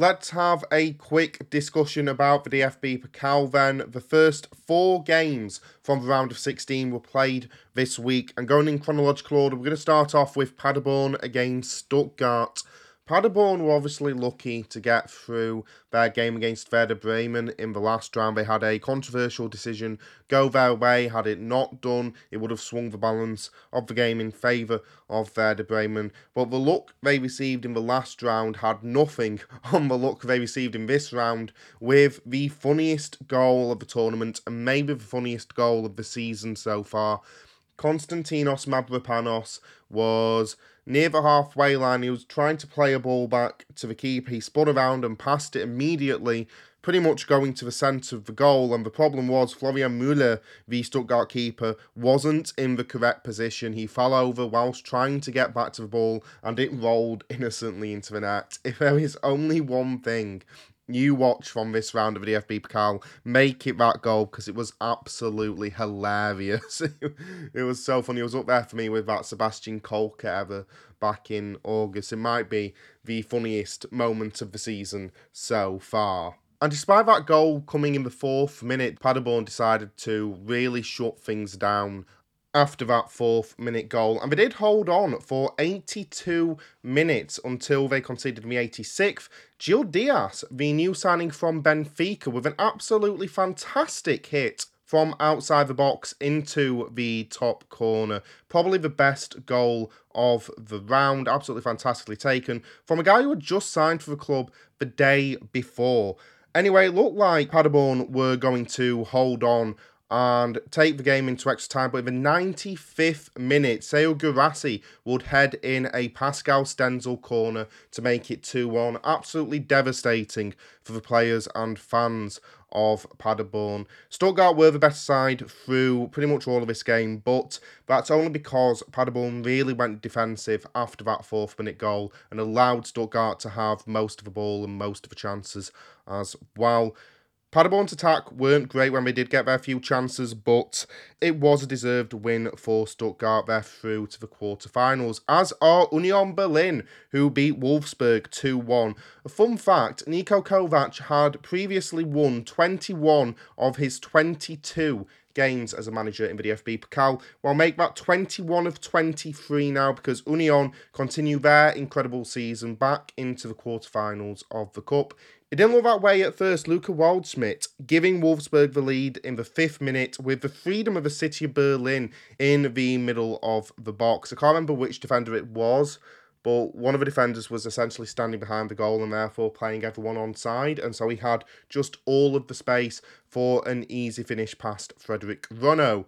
Let's have a quick discussion about the DFB Pokal then. The first four games from the round of 16 were played this week. And going in chronological order, we're going to start off with Paderborn against Stuttgart. Paderborn were obviously lucky to get through their game against Werder Bremen in the last round. They had a controversial decision go their way. Had it not done, it would have swung the balance of the game in favour of Werder Bremen. But the luck they received in the last round had nothing on the luck they received in this round, with the funniest goal of the tournament and maybe the funniest goal of the season so far. Konstantinos Mavropanos was near the halfway line. He was trying to play a ball back to the keeper. He spun around and passed it immediately, pretty much going to the centre of the goal. And the problem was Florian Müller, the Stuttgart keeper, wasn't in the correct position. He fell over whilst trying to get back to the ball and it rolled innocently into the net. If there is only one thing you watch from this round of the DFB Pokal, make it that goal because it was absolutely hilarious. it was so funny. It was up there for me with that Sebastian Kolke ever back in August. It might be the funniest moment of the season so far. And despite that goal coming in the fourth minute, Paderborn decided to really shut things down after that fourth minute goal. And they did hold on for 82 minutes until they conceded the 86th. Gil Dias, the new signing from Benfica, with an absolutely fantastic hit from outside the box into the top corner. Probably the best goal of the round. Absolutely fantastically taken from a guy who had just signed for the club the day before. Anyway, it looked like Paderborn were going to hold on and take the game into extra time. But in the 95th minute, Serhou Guirassy would head in a Pascal Stenzel corner to make it 2 1. Absolutely devastating for the players and fans of Paderborn. Stuttgart were the better side through pretty much all of this game, but that's only because Paderborn really went defensive after that fourth minute goal and allowed Stuttgart to have most of the ball and most of the chances as well. Paderborn's attack weren't great when they did get their few chances, but it was a deserved win for Stuttgart. They're through to the quarterfinals, as are Union Berlin, who beat Wolfsburg 2 1. A fun fact Niko Kovac had previously won 21 of his 22 games as a manager in the DFB Pokal. Well, make that 21 of 23 now because Union continue their incredible season back into the quarterfinals of the Cup. It didn't look that way at first. Luca Waldschmidt giving Wolfsburg the lead in the fifth minute with the freedom of the city of Berlin in the middle of the box. I can't remember which defender it was, but one of the defenders was essentially standing behind the goal and therefore playing everyone on side. And so he had just all of the space for an easy finish past Frederik Rønnow.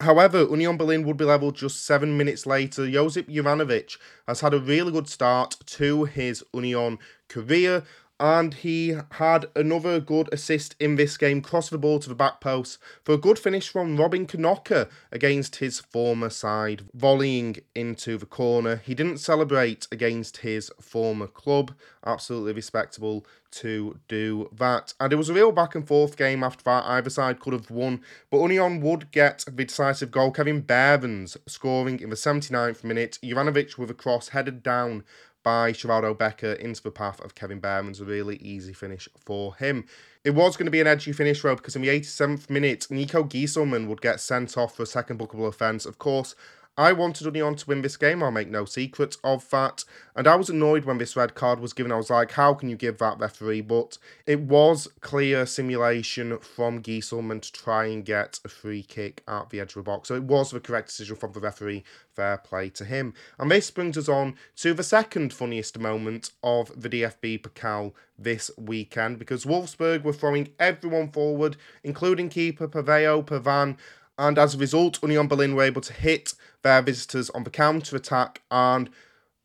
However, Union Berlin would be levelled just seven minutes later. Josip Juranovic has had a really good start to his Union career and he had another good assist in this game, cross the ball to the back post for a good finish from Robin Knoche against his former side, volleying into the corner. He didn't celebrate against his former club, absolutely respectable to do that. And it was a real back and forth game after that. Either side could have won, but Union would get the decisive goal. Kevin Behrens scoring in the 79th minute. Juranovic with a cross headed down by Sheraldo Becker into the path of Kevin Behrens. A really easy finish for him. It was going to be an edgy finish, though, because in the 87th minute, Niko Gießelmann would get sent off for a second bookable offence. Of course, I wanted Union to win this game, I'll make no secret of that. And I was annoyed when this red card was given. I was like, how can you give that referee? But it was clear simulation from Gießelmann to try and get a free kick at the edge of the box. So it was the correct decision from the referee. Fair play to him. And this brings us on to the second funniest moment of the DFB Pokal this weekend because Wolfsburg were throwing everyone forward, including keeper Pavao Pervan and as a result, Union Berlin were able to hit their visitors on the counter attack and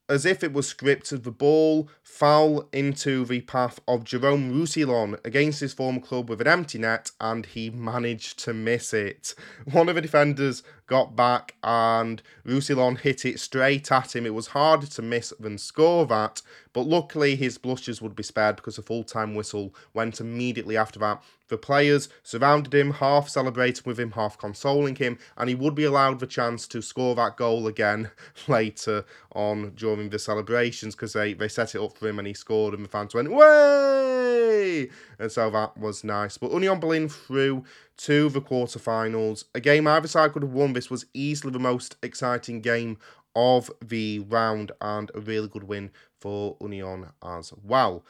as if it was scripted, the ball fell into the path of Jerome Roussillon against his former club with an empty net, and he managed to miss it. One of the defenders got back, and Roussillon hit it straight at him. It was harder to miss than score that, but luckily his blushes would be spared because a full time whistle went immediately after that. The players surrounded him, half celebrating with him, half consoling him, and he would be allowed the chance to score that goal again later on during the celebrations because they, they set it up for him and he scored, and the fans went, Way! And so that was nice. But Union Berlin through to the quarterfinals. A game either side could have won. This was easily the most exciting game of the round and a really good win for Union as well.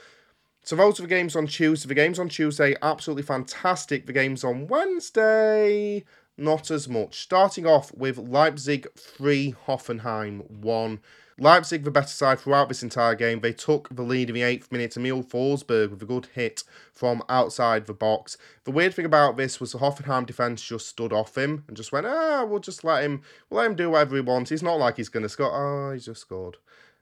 So those are the games on Tuesday. The games on Tuesday, absolutely fantastic. The games on Wednesday, not as much. Starting off with Leipzig 3, Hoffenheim 1. Leipzig, the better side throughout this entire game. They took the lead in the eighth minute. Emil Forsberg with a good hit from outside the box. The weird thing about this was the Hoffenheim defence just stood off him and just went, ah, we'll just let him, we'll let him do whatever he wants. He's not like he's going to score. Oh, he just scored.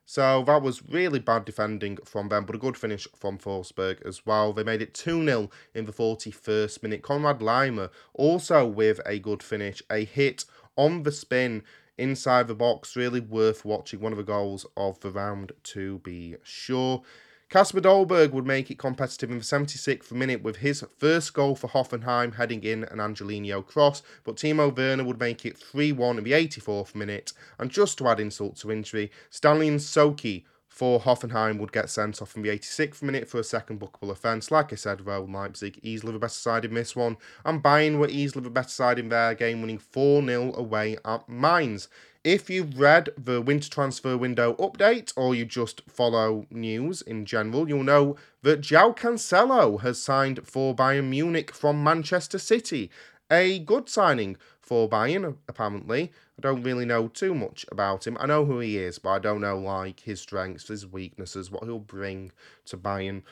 So that was really bad defending from them, but a good finish from Forsberg as well. They made it 2 0 in the 41st minute. Konrad Laimer also with a good finish, a hit on the spin inside the box. Really worth watching. One of the goals of the round to be sure. Kasper Dolberg would make it competitive in the 76th minute with his first goal for Hoffenheim heading in an Angelino cross, but Timo Werner would make it 3 1 in the 84th minute. And just to add insult to injury, Stanley Nsoki for Hoffenheim would get sent off in the 86th minute for a second bookable offence. Like I said, though, Leipzig easily the better side in this one, and Bayern were easily the better side in their game, winning 4 0 away at Mainz. If you've read the winter transfer window update or you just follow news in general, you'll know that João Cancelo has signed for Bayern Munich from Manchester City. A good signing for Bayern, apparently. I don't really know too much about him. I know who he is, but I don't know like his strengths, his weaknesses, what he'll bring to Bayern.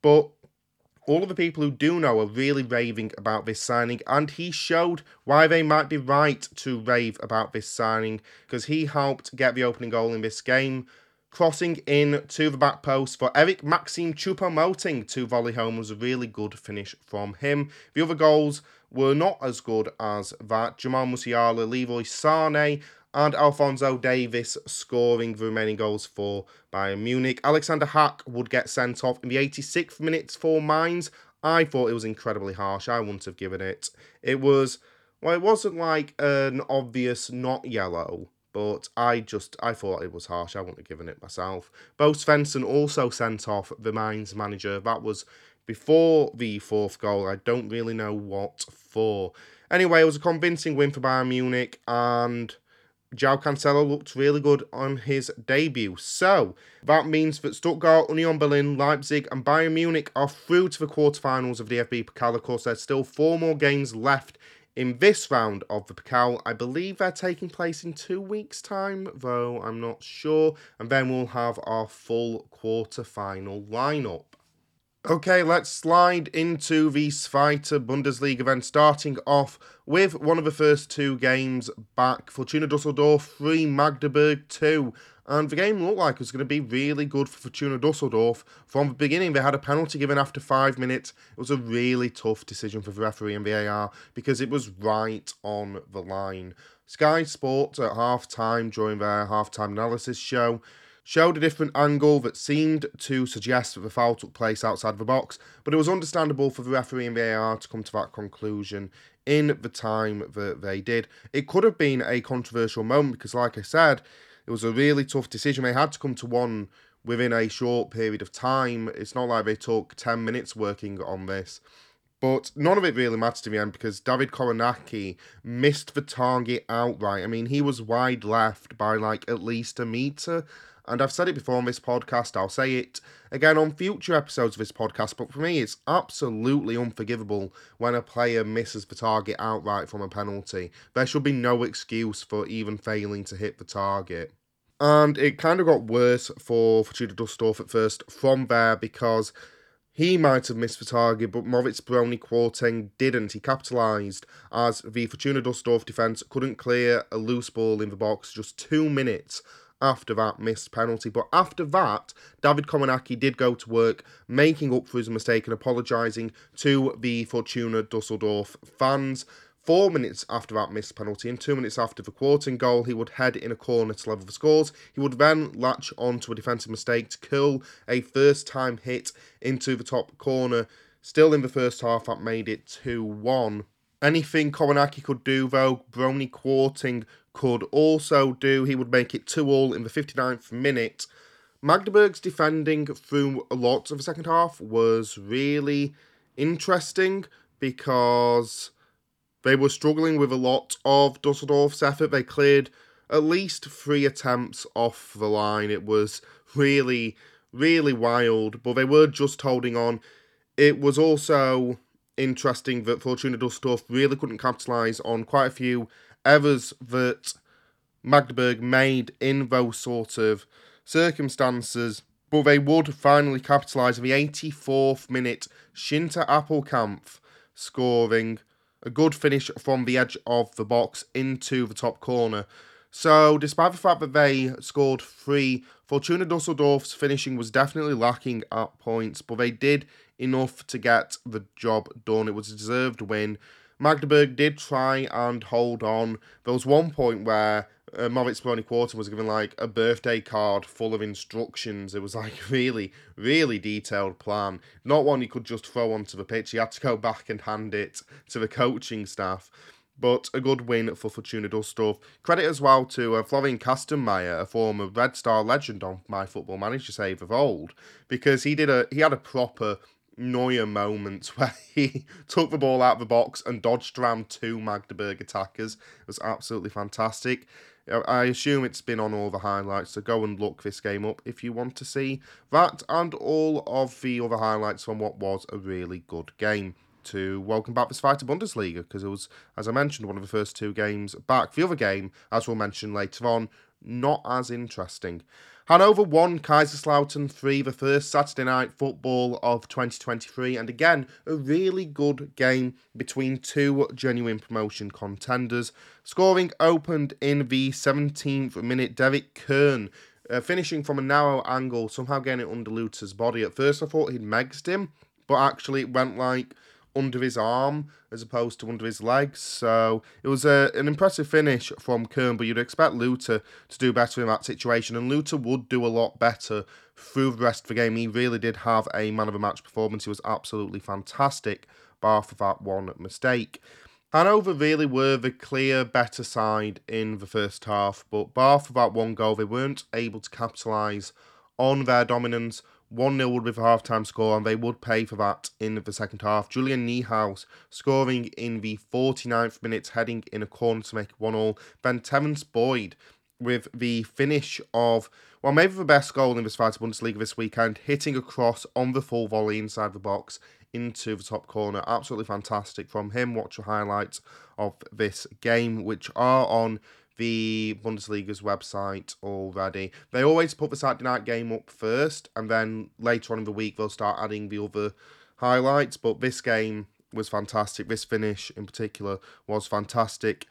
But all of the people who do know are really raving about this signing, and he showed why they might be right to rave about this signing because he helped get the opening goal in this game. Crossing in to the back post for Eric Maxim Choupo-Moting to volley home was a really good finish from him. The other goals were not as good as that. Jamal Musiala, Leroy Sane, and Alphonso Davies scoring the remaining goals for Bayern Munich. Alexander Hack would get sent off in the 86th minutes for Mainz. I thought it was incredibly harsh. I wouldn't have given it. It was, well, it wasn't like an obvious not yellow, but I just, I thought it was harsh. I wouldn't have given it myself. Bo Svensson also sent off the Mainz manager. That was before the fourth goal. I don't really know what for. Anyway, it was a convincing win for Bayern Munich, and João Cancelo looked really good on his debut. So, that means that Stuttgart, Union Berlin, Leipzig, and Bayern Munich are through to the quarterfinals of the DFB Pokal. Of course, there's still four more games left in this round of the Pokal. I believe they're taking place in two weeks' time, though I'm not sure. And then we'll have our full quarter-final lineup. Okay, let's slide into the Zweite Bundesliga event, starting off with one of the first two games back. Fortuna Dusseldorf 3, Magdeburg 2. And the game looked like it was going to be really good for Fortuna Dusseldorf. From the beginning, they had a penalty given after five minutes. It was a really tough decision for the referee and VAR because it was right on the line. Sky Sports at half time during their half time analysis show showed a different angle that seemed to suggest that the foul took place outside the box, but it was understandable for the referee and VAR to come to that conclusion in the time that they did. It could have been a controversial moment because, like I said, it was a really tough decision. They had to come to one within a short period of time. It's not like they took 10 minutes working on this. But none of it really mattered in the end because David Kownacki missed the target outright. I mean, he was wide left by like at least a metre. And I've said it before on this podcast, I'll say it again on future episodes of this podcast, but for me, it's absolutely unforgivable when a player misses the target outright from a penalty. There should be no excuse for even failing to hit the target. And it kind of got worse for Fortuna Dusseldorf at first from there because he might have missed the target, but Moritz Broni Kwarteng didn't. He capitalised as the Fortuna Dusseldorf defence couldn't clear a loose ball in the box just two minutes after that missed penalty. But after that, David Kownacki did go to work, making up for his mistake and apologising to the Fortuna Dusseldorf fans. Four minutes after that missed penalty and two minutes after the Kwarteng goal, he would head in a corner to level the scores. He would then latch on to a defensive mistake to kill a first time hit into the top corner. Still in the first half, that made it 2 1. Anything Kownacki could do, though, Broni Kwarteng could also do. He would make it 2 all in the 59th minute. Magdeburg's defending through a lot of the second half was really interesting because they were struggling with a lot of Dusseldorf's effort. They cleared at least three attempts off the line. It was really, really wild, but they were just holding on. It was also interesting that Fortuna Dusseldorf really couldn't capitalise on quite a few errors that Magdeburg made in those sort of circumstances, but they would finally capitalise in the 84th minute. Shinta Appelkamp scoring a good finish from the edge of the box into the top corner. So, despite the fact that they scored three, Fortuna Dusseldorf's finishing was definitely lacking at points, but they did enough to get the job done. It was a deserved win. Magdeburg did try and hold on. There was one point where uh, Moritz Broni was given like a birthday card full of instructions. It was like really, really detailed plan. Not one he could just throw onto the pitch. He had to go back and hand it to the coaching staff. but a good win for Fortuna Dusseldorf. Credit as well to uh, Florian Kastenmeier, a former Red Star legend on My Football Manager save of old, because he did a he had a proper Neuer moment where he took the ball out of the box and dodged around two Magdeburg attackers. It was absolutely fantastic. I assume it's been on all the highlights, so go and look this game up if you want to see that and all of the other highlights from what was a really good game. To welcome back this Zweite Bundesliga because it was, as I mentioned, one of the first two games back. The other game, as we'll mention later on, not as interesting. Hanover won Kaiserslautern 3, the first Saturday night football of 2023, and again, a really good game between two genuine promotion contenders. Scoring opened in the 17th minute, Derrick Köhn. Uh, finishing from a narrow angle, somehow getting it under Luthe's body. At first, I thought he'd megsed him, but actually, it went like under his arm as opposed to under his legs. So it was a, an impressive finish from Köhn, but you'd expect Luthe to do better in that situation, and Luthe would do a lot better through the rest of the game. He really did have a man of the match performance. He was absolutely fantastic, bar for that one mistake. Hanover really were the clear better side in the first half, but bar for that one goal, they weren't able to capitalise on their dominance 1 0 would be the half time score, and they would pay for that in the second half. Julian Niehues scoring in the 49th minute, heading in a corner to make 1 0. Then Terence Boyd with the finish of, well, maybe the best goal in this Zweite Bundesliga this weekend, hitting across on the full volley inside the box into the top corner. Absolutely fantastic from him. Watch the highlights of this game, which are on the Bundesliga's website already. They always put the Saturday night game up first, and then later on in the week they'll start adding the other highlights. But this game was fantastic. This finish in particular was fantastic.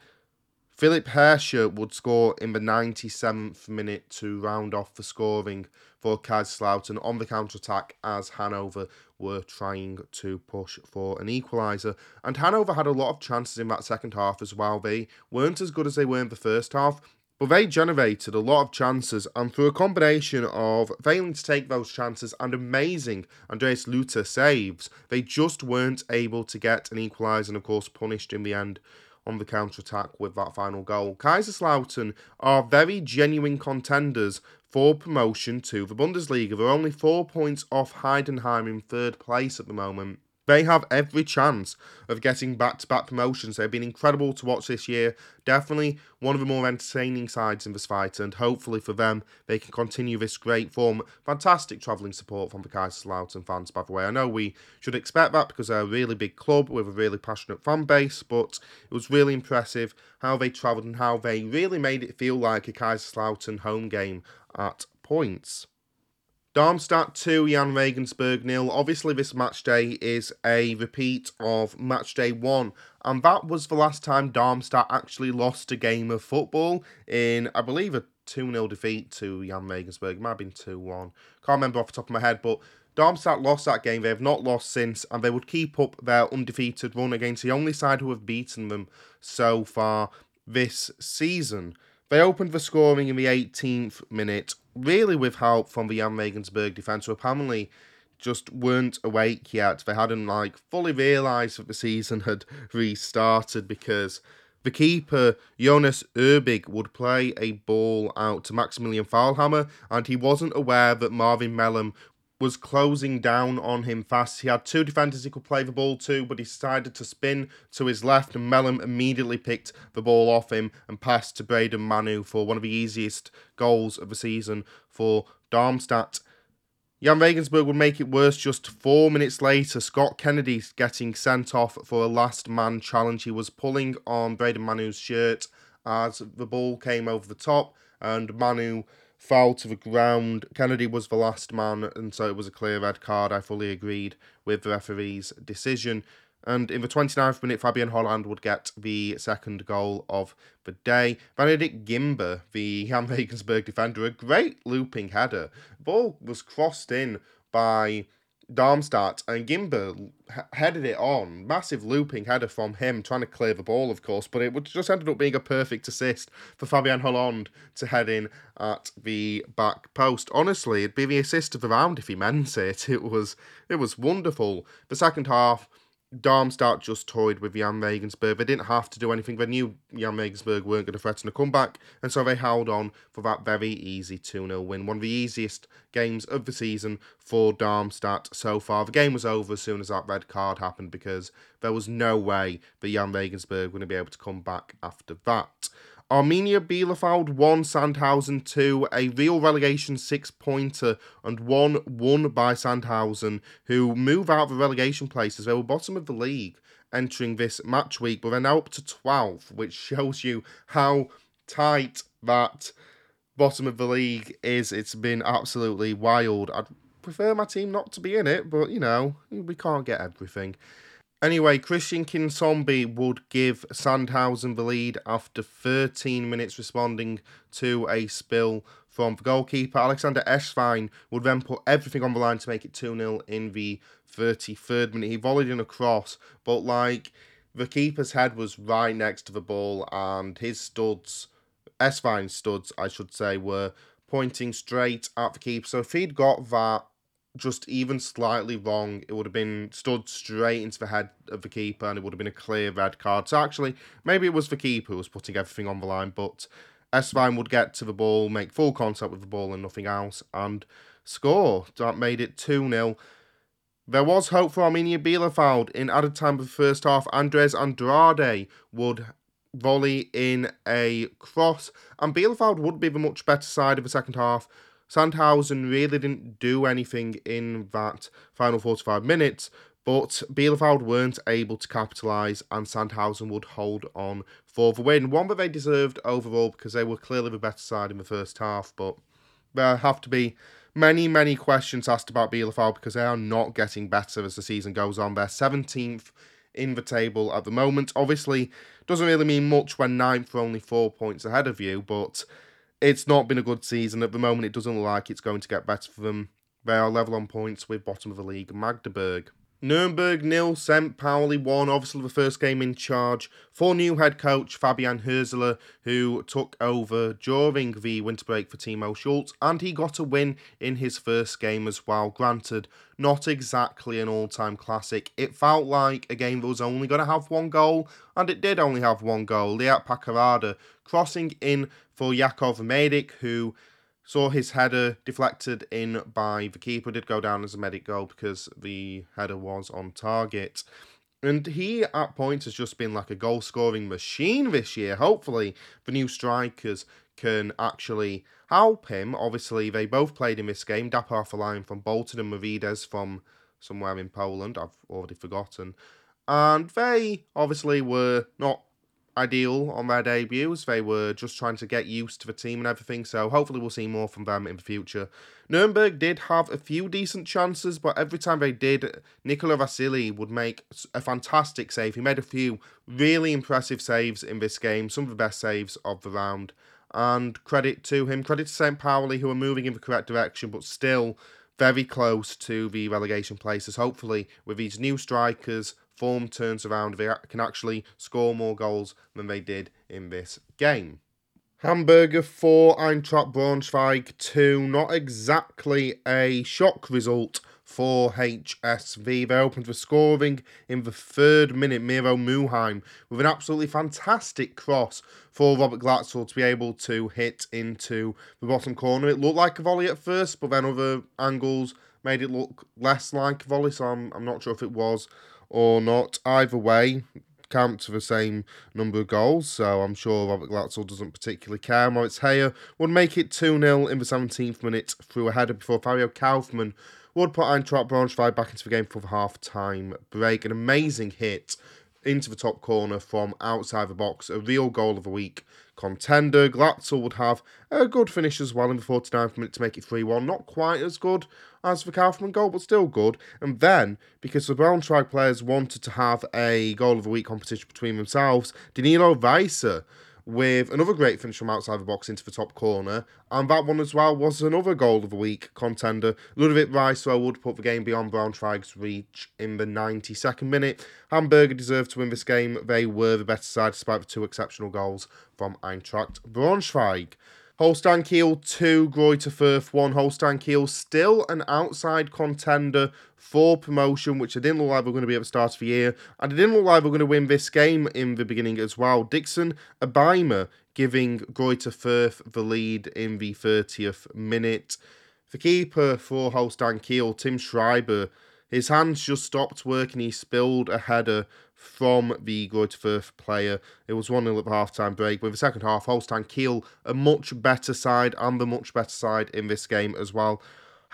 Philipp Hercher would score in the 97th minute to round off the scoring for Kaiserslautern on the counter attack as Hanover were trying to push for an equaliser. And Hanover had a lot of chances in that second half as well. They weren't as good as they were in the first half, but they generated a lot of chances, and through a combination of failing to take those chances and amazing Andreas Luthe saves, they just weren't able to get an equaliser and, of course, punished in the end on the counter attack with that final goal. Kaiserslautern are very genuine contenders for promotion to the Bundesliga. They're only four points off Heidenheim in third place at the moment. They have every chance of getting back to back promotions. They've been incredible to watch this year. Definitely one of the more entertaining sides in this fight, and hopefully for them, they can continue this great form. Fantastic travelling support from the Kaiserslautern fans, by the way. I know we should expect that because they're a really big club with a really passionate fan base, but it was really impressive how they travelled and how they really made it feel like a Kaiserslautern home game at points. Darmstadt 2, Jahn Regensburg nil. Obviously, this match day is a repeat of match day 1, and that was the last time Darmstadt actually lost a game of football in, I believe, a 2 0 defeat to Jahn Regensburg. It might have been 2 1. Can't remember off the top of my head, but Darmstadt lost that game. They have not lost since, and they would keep up their undefeated run against the only side who have beaten them so far this season. They opened the scoring in the 18th minute, really with help from the Jahn Regensburg defence, who apparently just weren't awake yet. They hadn't like fully realised that the season had restarted because the keeper, Jonas Urbig, would play a ball out to Maximilian Thalhammer, and he wasn't aware that Marvin Mehlem was closing down on him fast. He had two defenders he could play the ball to, but he decided to spin to his left, and Mehlem immediately picked the ball off him and passed to Braydon Manu for one of the easiest goals of the season for Darmstadt. Jahn Regensburg would make it worse just four minutes later. Scott Kennedy getting sent off for a last man challenge. He was pulling on Braydon Manu's shirt as the ball came over the top, and Manu fell to the ground. Kennedy was the last man, and so it was a clear red card. I fully agreed with the referee's decision. And in the 29th minute, Fabian Holland would get the second goal of the day. Benedikt Gimber, the Jahn Regensburg defender, a great looping header. Ball was crossed in by Darmstadt, and Gimber headed it on. Massive looping header from him, trying to clear the ball, of course, but it would just ended up being a perfect assist for Fabian Holland to head in at the back post. Honestly, it'd be the assist of the round if he meant it. It was it was wonderful. The second half, Darmstadt just toyed with Jahn Regensburg. They didn't have to do anything. They knew Jahn Regensburg weren't going to threaten a comeback, and so they held on for that very easy 2 0 win. One of the easiest games of the season for Darmstadt so far. The game was over as soon as that red card happened because there was no way that Jahn Regensburg would be able to come back after that. Arminia Bielefeld 1, Sandhausen 2, a real relegation six pointer, and one won by Sandhausen, who move out of the relegation places. They were bottom of the league entering this match week, but they're now up to 12, which shows you how tight that bottom of the league is. It's been absolutely wild. I'd prefer my team not to be in it, but you know, we can't get everything. Anyway, Christian Kinsombi would give Sandhausen the lead after 13 minutes responding to a spill from the goalkeeper. Alexander Esswein would then put everything on the line to make it 2 0 in the 33rd minute. He volleyed in a cross, but like the keeper's head was right next to the ball, and his studs, Esswein's studs, I should say, were pointing straight at the keeper. So if he'd got that just even slightly wrong, it would have been stood straight into the head of the keeper and it would have been a clear red card. So actually, maybe it was the keeper who was putting everything on the line, but Esswein would get to the ball, make full contact with the ball and nothing else, and score. That made it 2 0. There was hope for Arminia Bielefeld in added time of the first half. Andres Andrade would volley in a cross, and Bielefeld would be the much better side of the second half Sandhausen really didn't do anything in that final 45 minutes, but Bielefeld weren't able to capitalise and Sandhausen would hold on for the win. One that they deserved overall because they were clearly the better side in the first half, but there have to be many, many questions asked about Bielefeld because they are not getting better as the season goes on. They're 17th in the table at the moment. Obviously, doesn't really mean much when ninth are only four points ahead of you, but it's not been a good season. At the moment, it doesn't look like it's going to get better for them. They are level on points with bottom of the league, Magdeburg. Nuremberg nil, St. Pauli one. Obviously, the first game in charge for new head coach Fabian Hürzeler, who took over during the winter break for Timo Schulz, and he got a win in his first game as well. Granted, not exactly an all-time classic. It felt like a game that was only going to have one goal, and it did only have one goal. Leart Paqarada crossing in for Jakov Medic, who Saw his header deflected in by the keeper, did go down as a Medic goal because the header was on target. And he, at points, has just been like a goal scoring machine this year. Hopefully, the new strikers can actually help him. Obviously, they both played in this game. Dapo Afolayan from Bolton and Maurides from somewhere in Poland. I've already forgotten. And they obviously were not ideal on their debuts. They were just trying to get used to the team and everything, so hopefully we'll see more from them in the future. Nuremberg did have a few decent chances, but every time they did, Nikola Vasilj would make a fantastic save. He made a few really impressive saves in this game, some of the best saves of the round. And credit to him, credit to St. Pauli, who are moving in the correct direction, but still very close to the relegation places. Hopefully, with these new strikers, form turns around, they can actually score more goals than they did in this game. Hamburger 4, Eintracht Braunschweig 2. Not exactly a shock result for HSV. They opened the scoring in the third minute. Miro Muheim with an absolutely fantastic cross for Robert Glatzel to be able to hit into the bottom corner. It looked like a volley at first, but then other angles made it look less like a volley, so I'm, I'm not sure if it was or not. Either way, count to the same number of goals, so I'm sure Robert Glatzel doesn't particularly care. Moritz Heyer would make it 2 0 in the 17th minute through a header before Fabio Kaufmann would put Eintracht Braunschweig back into the game for the half time break. An amazing hit into the top corner from outside the box, a real goal of the week contender. Glatzel would have a good finish as well in the 49th minute to make it 3 1. Not quite as good as the Kaufmann goal, but still good. And then, because the Braunschweig players wanted to have a goal of the week competition between themselves, Danilo Weiser with another great finish from outside the box into the top corner. And that one as well was another goal of the week contender. Ludovic Weiser would put the game beyond Braunschweig's reach in the 92nd minute. Hamburger deserved to win this game. They were the better side despite the two exceptional goals from Eintracht Braunschweig. Holstein Kiel 2, Greuther Fürth 1. Holstein Kiel still an outside contender for promotion, which I didn't look like we are going to be at the start of the year. And it didn't look like we are going to win this game in the beginning as well. Dickson Abiama giving Greuther Fürth the lead in the 30th minute. The keeper for Holstein Kiel, Tim Schreiber, his hands just stopped working. He spilled a header from the Greuther Fürth player. It was 1 0 at the half time break. With the second half, Holstein Kiel, a much better side and the much better side in this game as well.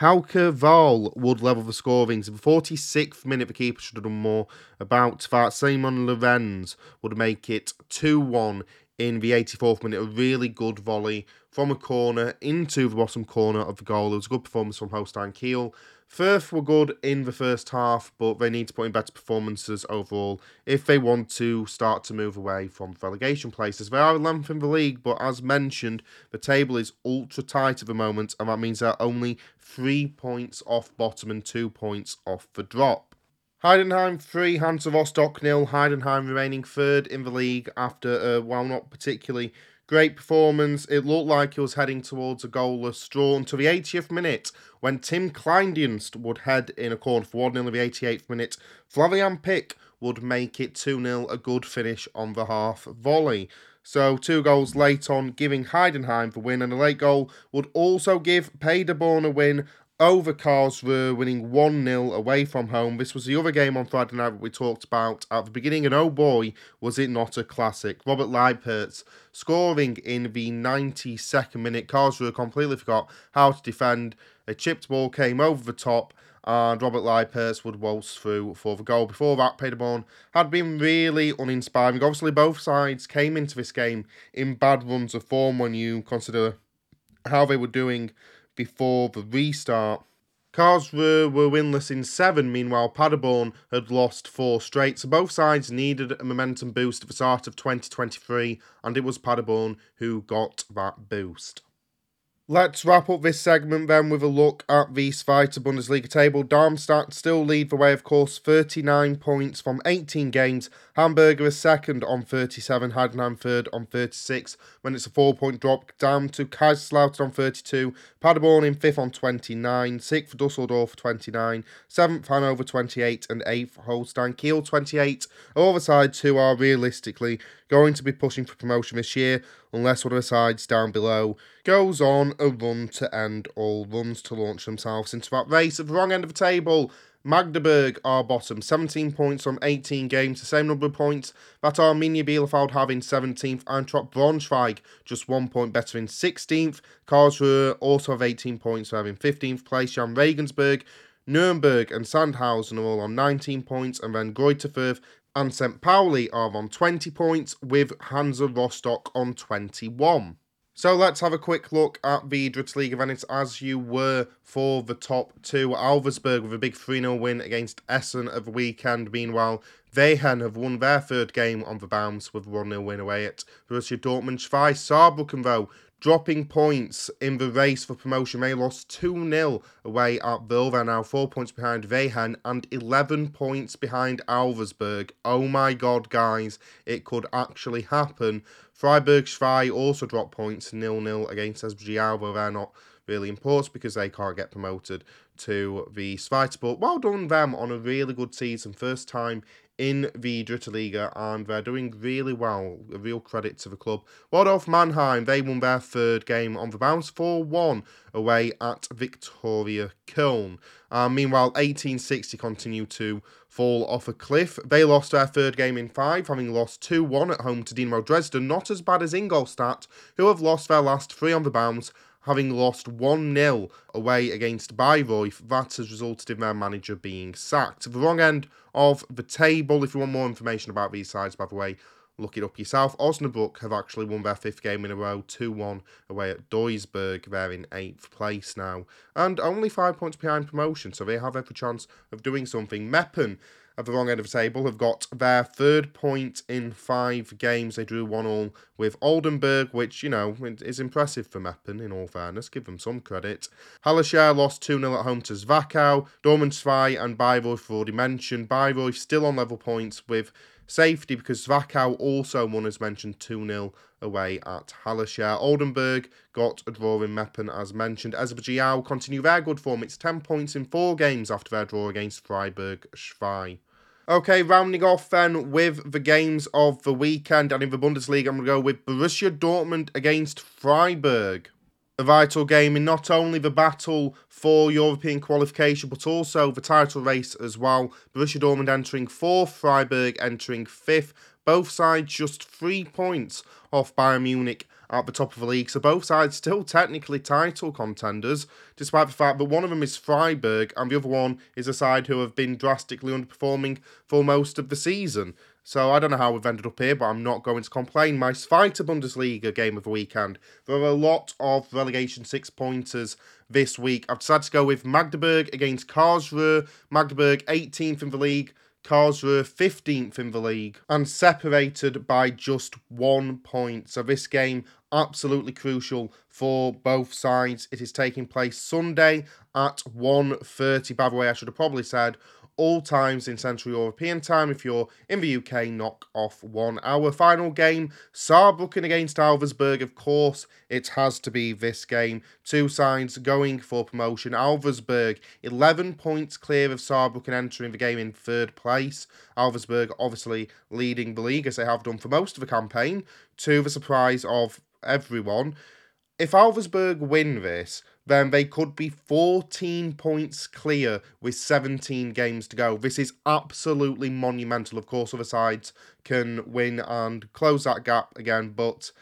Hauke Wahl would level the scorings. In the 46th minute, the keeper should have done more. About that, Simon Lorenz would make it 2 1 in the 84th minute. A really good volley from a corner into the bottom corner of the goal. It was a good performance from Holstein Kiel. Fürth were good in the first half, but they need to put in better performances overall if they want to start to move away from relegation places. They are 11th in the league, but as mentioned, the table is ultra tight at the moment, and that means they're only three points off bottom and two points off the drop. Heidenheim 3, Hansa Rostock nil. Heidenheim remaining third in the league after, uh, while not particularly Great performance. It looked like he was heading towards a goalless draw until the 80th minute when Tim Kleindienst would head in a corner for 1 0 in the 88th minute. Florian Pick would make it 2 0, a good finish on the half volley. So, two goals late on, giving Heidenheim the win, and a late goal would also give Paderborn a win over Karlsruhe, winning 1 0 away from home. This was the other game on Friday night that we talked about at the beginning, and oh boy, was it not a classic. Robert Leipertz scoring in the 92nd minute. Karlsruhe completely forgot how to defend. A chipped ball came over the top, and Robert Leipertz would waltz through for the goal. Before that, Paderborn had been really uninspiring. Obviously, both sides came into this game in bad runs of form when you consider how they were doing before the restart. Karlsruhe were winless in seven, meanwhile, Paderborn had lost four straight, so both sides needed a momentum boost at the start of 2023, and it was Paderborn who got that boost. Let's wrap up this segment then with a look at the Zweite Bundesliga table. Darmstadt still lead the way, of course, 39 points from 18 games. Hamburger is second on 37, Heidenheim third on 36. When it's a four point drop down to Kaiserslautern on 32, Paderborn in fifth on 29, sixth Dusseldorf 29, seventh Hanover 28, and eighth Holstein Kiel 28. All the sides who are realistically going to be pushing for promotion this year, unless one of the sides down below goes on a run to end all runs to launch themselves into that race at the wrong end of the table. Magdeburg are bottom, 17 points from 18 games, the same number of points that Arminia Bielefeld have in 17th. and Eintracht Braunschweig just one point better in 16th. Karlsruhe also have 18 points, so having 15th place. Jahn Regensburg, Nuremberg and Sandhausen are all on 19 points, and then Greuther Fürth and St. Pauli are on 20 points, with Hansa Rostock on 21. So let's have a quick look at the Dritte and it's as you were for the top two. Elversberg with a big 3 0 win against Essen of the weekend. Meanwhile, Wehen have won their third game on the bounce with 1 0 win away at Borussia Dortmund. Schweiz Saarbrücken, though, dropping points in the race for promotion. They lost 2 0 away at. They're now 4 points behind Wehen and 11 points behind Elversberg. Oh my god, guys, it could actually happen. Freiburg Zwei also dropped points 0 0 against SBG but They're not really important because they can't get promoted to the Zweite. But well done them on a really good season. First time in the Dritte Liga and they're doing really well. A real credit to the club. Waldhof Mannheim, they won their third game on the bounce 4 1 away at Viktoria Köln. Uh, meanwhile, 1860 continue to fall off a cliff. They lost their third game in five, having lost 2 1 at home to Dynamo Dresden. Not as bad as Ingolstadt, who have lost their last three on the bounce having lost 1 0 away against Bayreuth. That has resulted in their manager being sacked. The wrong end of the table, if you want more information about these sides, by the way, look it up yourself. Osnabrück have actually won their fifth game in a row, 2 1 away at Duisburg. They're in eighth place now, and only five points behind promotion, so they have every chance of doing something. Meppen at the wrong end of the table have got their third point in five games. They drew one all with Oldenburg, which, you know, is impressive for Meppen, in all fairness. Give them some credit. Hallescher lost 2 0 at home to Zwickau. Dortmund and Bayreuth already mentioned. Bayreuth still on level points with safety because Zwickau also won, as mentioned, 2 0 away at Hallescher. Oldenburg got a draw in Meppen, as mentioned. Esbjerg continue their good form. It's 10 points in four games after their draw against Freiburg Zwei. Okay, rounding off then with the games of the weekend and in the Bundesliga, I'm going to go with Borussia Dortmund against Freiburg a vital game in not only the battle for European qualification but also the title race as well. Borussia Dortmund entering fourth, Freiburg entering fifth. Both sides just three points off Bayern Munich at the top of the league. So both sides still technically title contenders, despite the fact that one of them is Freiburg and the other one is a side who have been drastically underperforming for most of the season. So I don't know how we've ended up here, but I'm not going to complain. My Zweite Bundesliga game of the weekend. There are a lot of relegation six pointers this week. I've decided to go with Magdeburg against Karlsruhe. Magdeburg 18th in the league. Karlsruhe 15th in the league and separated by just one point. So this game absolutely crucial for both sides. It is taking place Sunday at 1.30. By the way, I should have probably said all times in Central European time. If you're in the UK, knock off one hour. Final game, Saarbrücken against Elversberg. Of course, it has to be this game. Two sides going for promotion. Elversberg, 11 points clear of Saarbrücken entering the game in third place. Elversberg obviously leading the league as they have done for most of the campaign, to the surprise of everyone. If Elversberg win this, then they could be 14 points clear with 17 games to go. This is absolutely monumental. Of course, other sides can win and close that gap again, but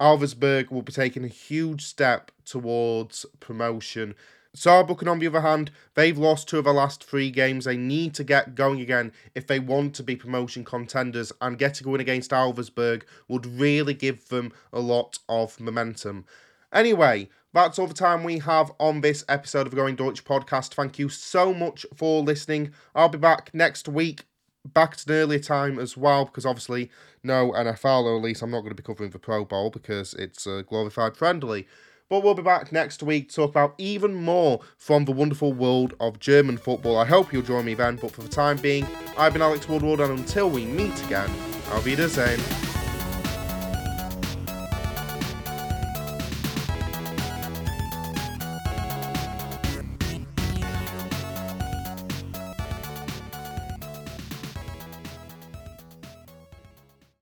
Elversberg will be taking a huge step towards promotion. Saarbrücken, on the other hand, they've lost two of the last three games. They need to get going again if they want to be promotion contenders, and getting a win against Elversberg would really give them a lot of momentum. Anyway, that's all the time we have on this episode of Going Deutsch podcast. Thank you so much for listening. I'll be back next week, back to an earlier time as well, because obviously no NFL, or at least I'm not going to be covering the Pro Bowl because it's a glorified friendly. But we'll be back next week to talk about even more from the wonderful world of German football. I hope you'll join me then, but for the time being, I've been Alex Woodward, and until we meet again, I'll be the same.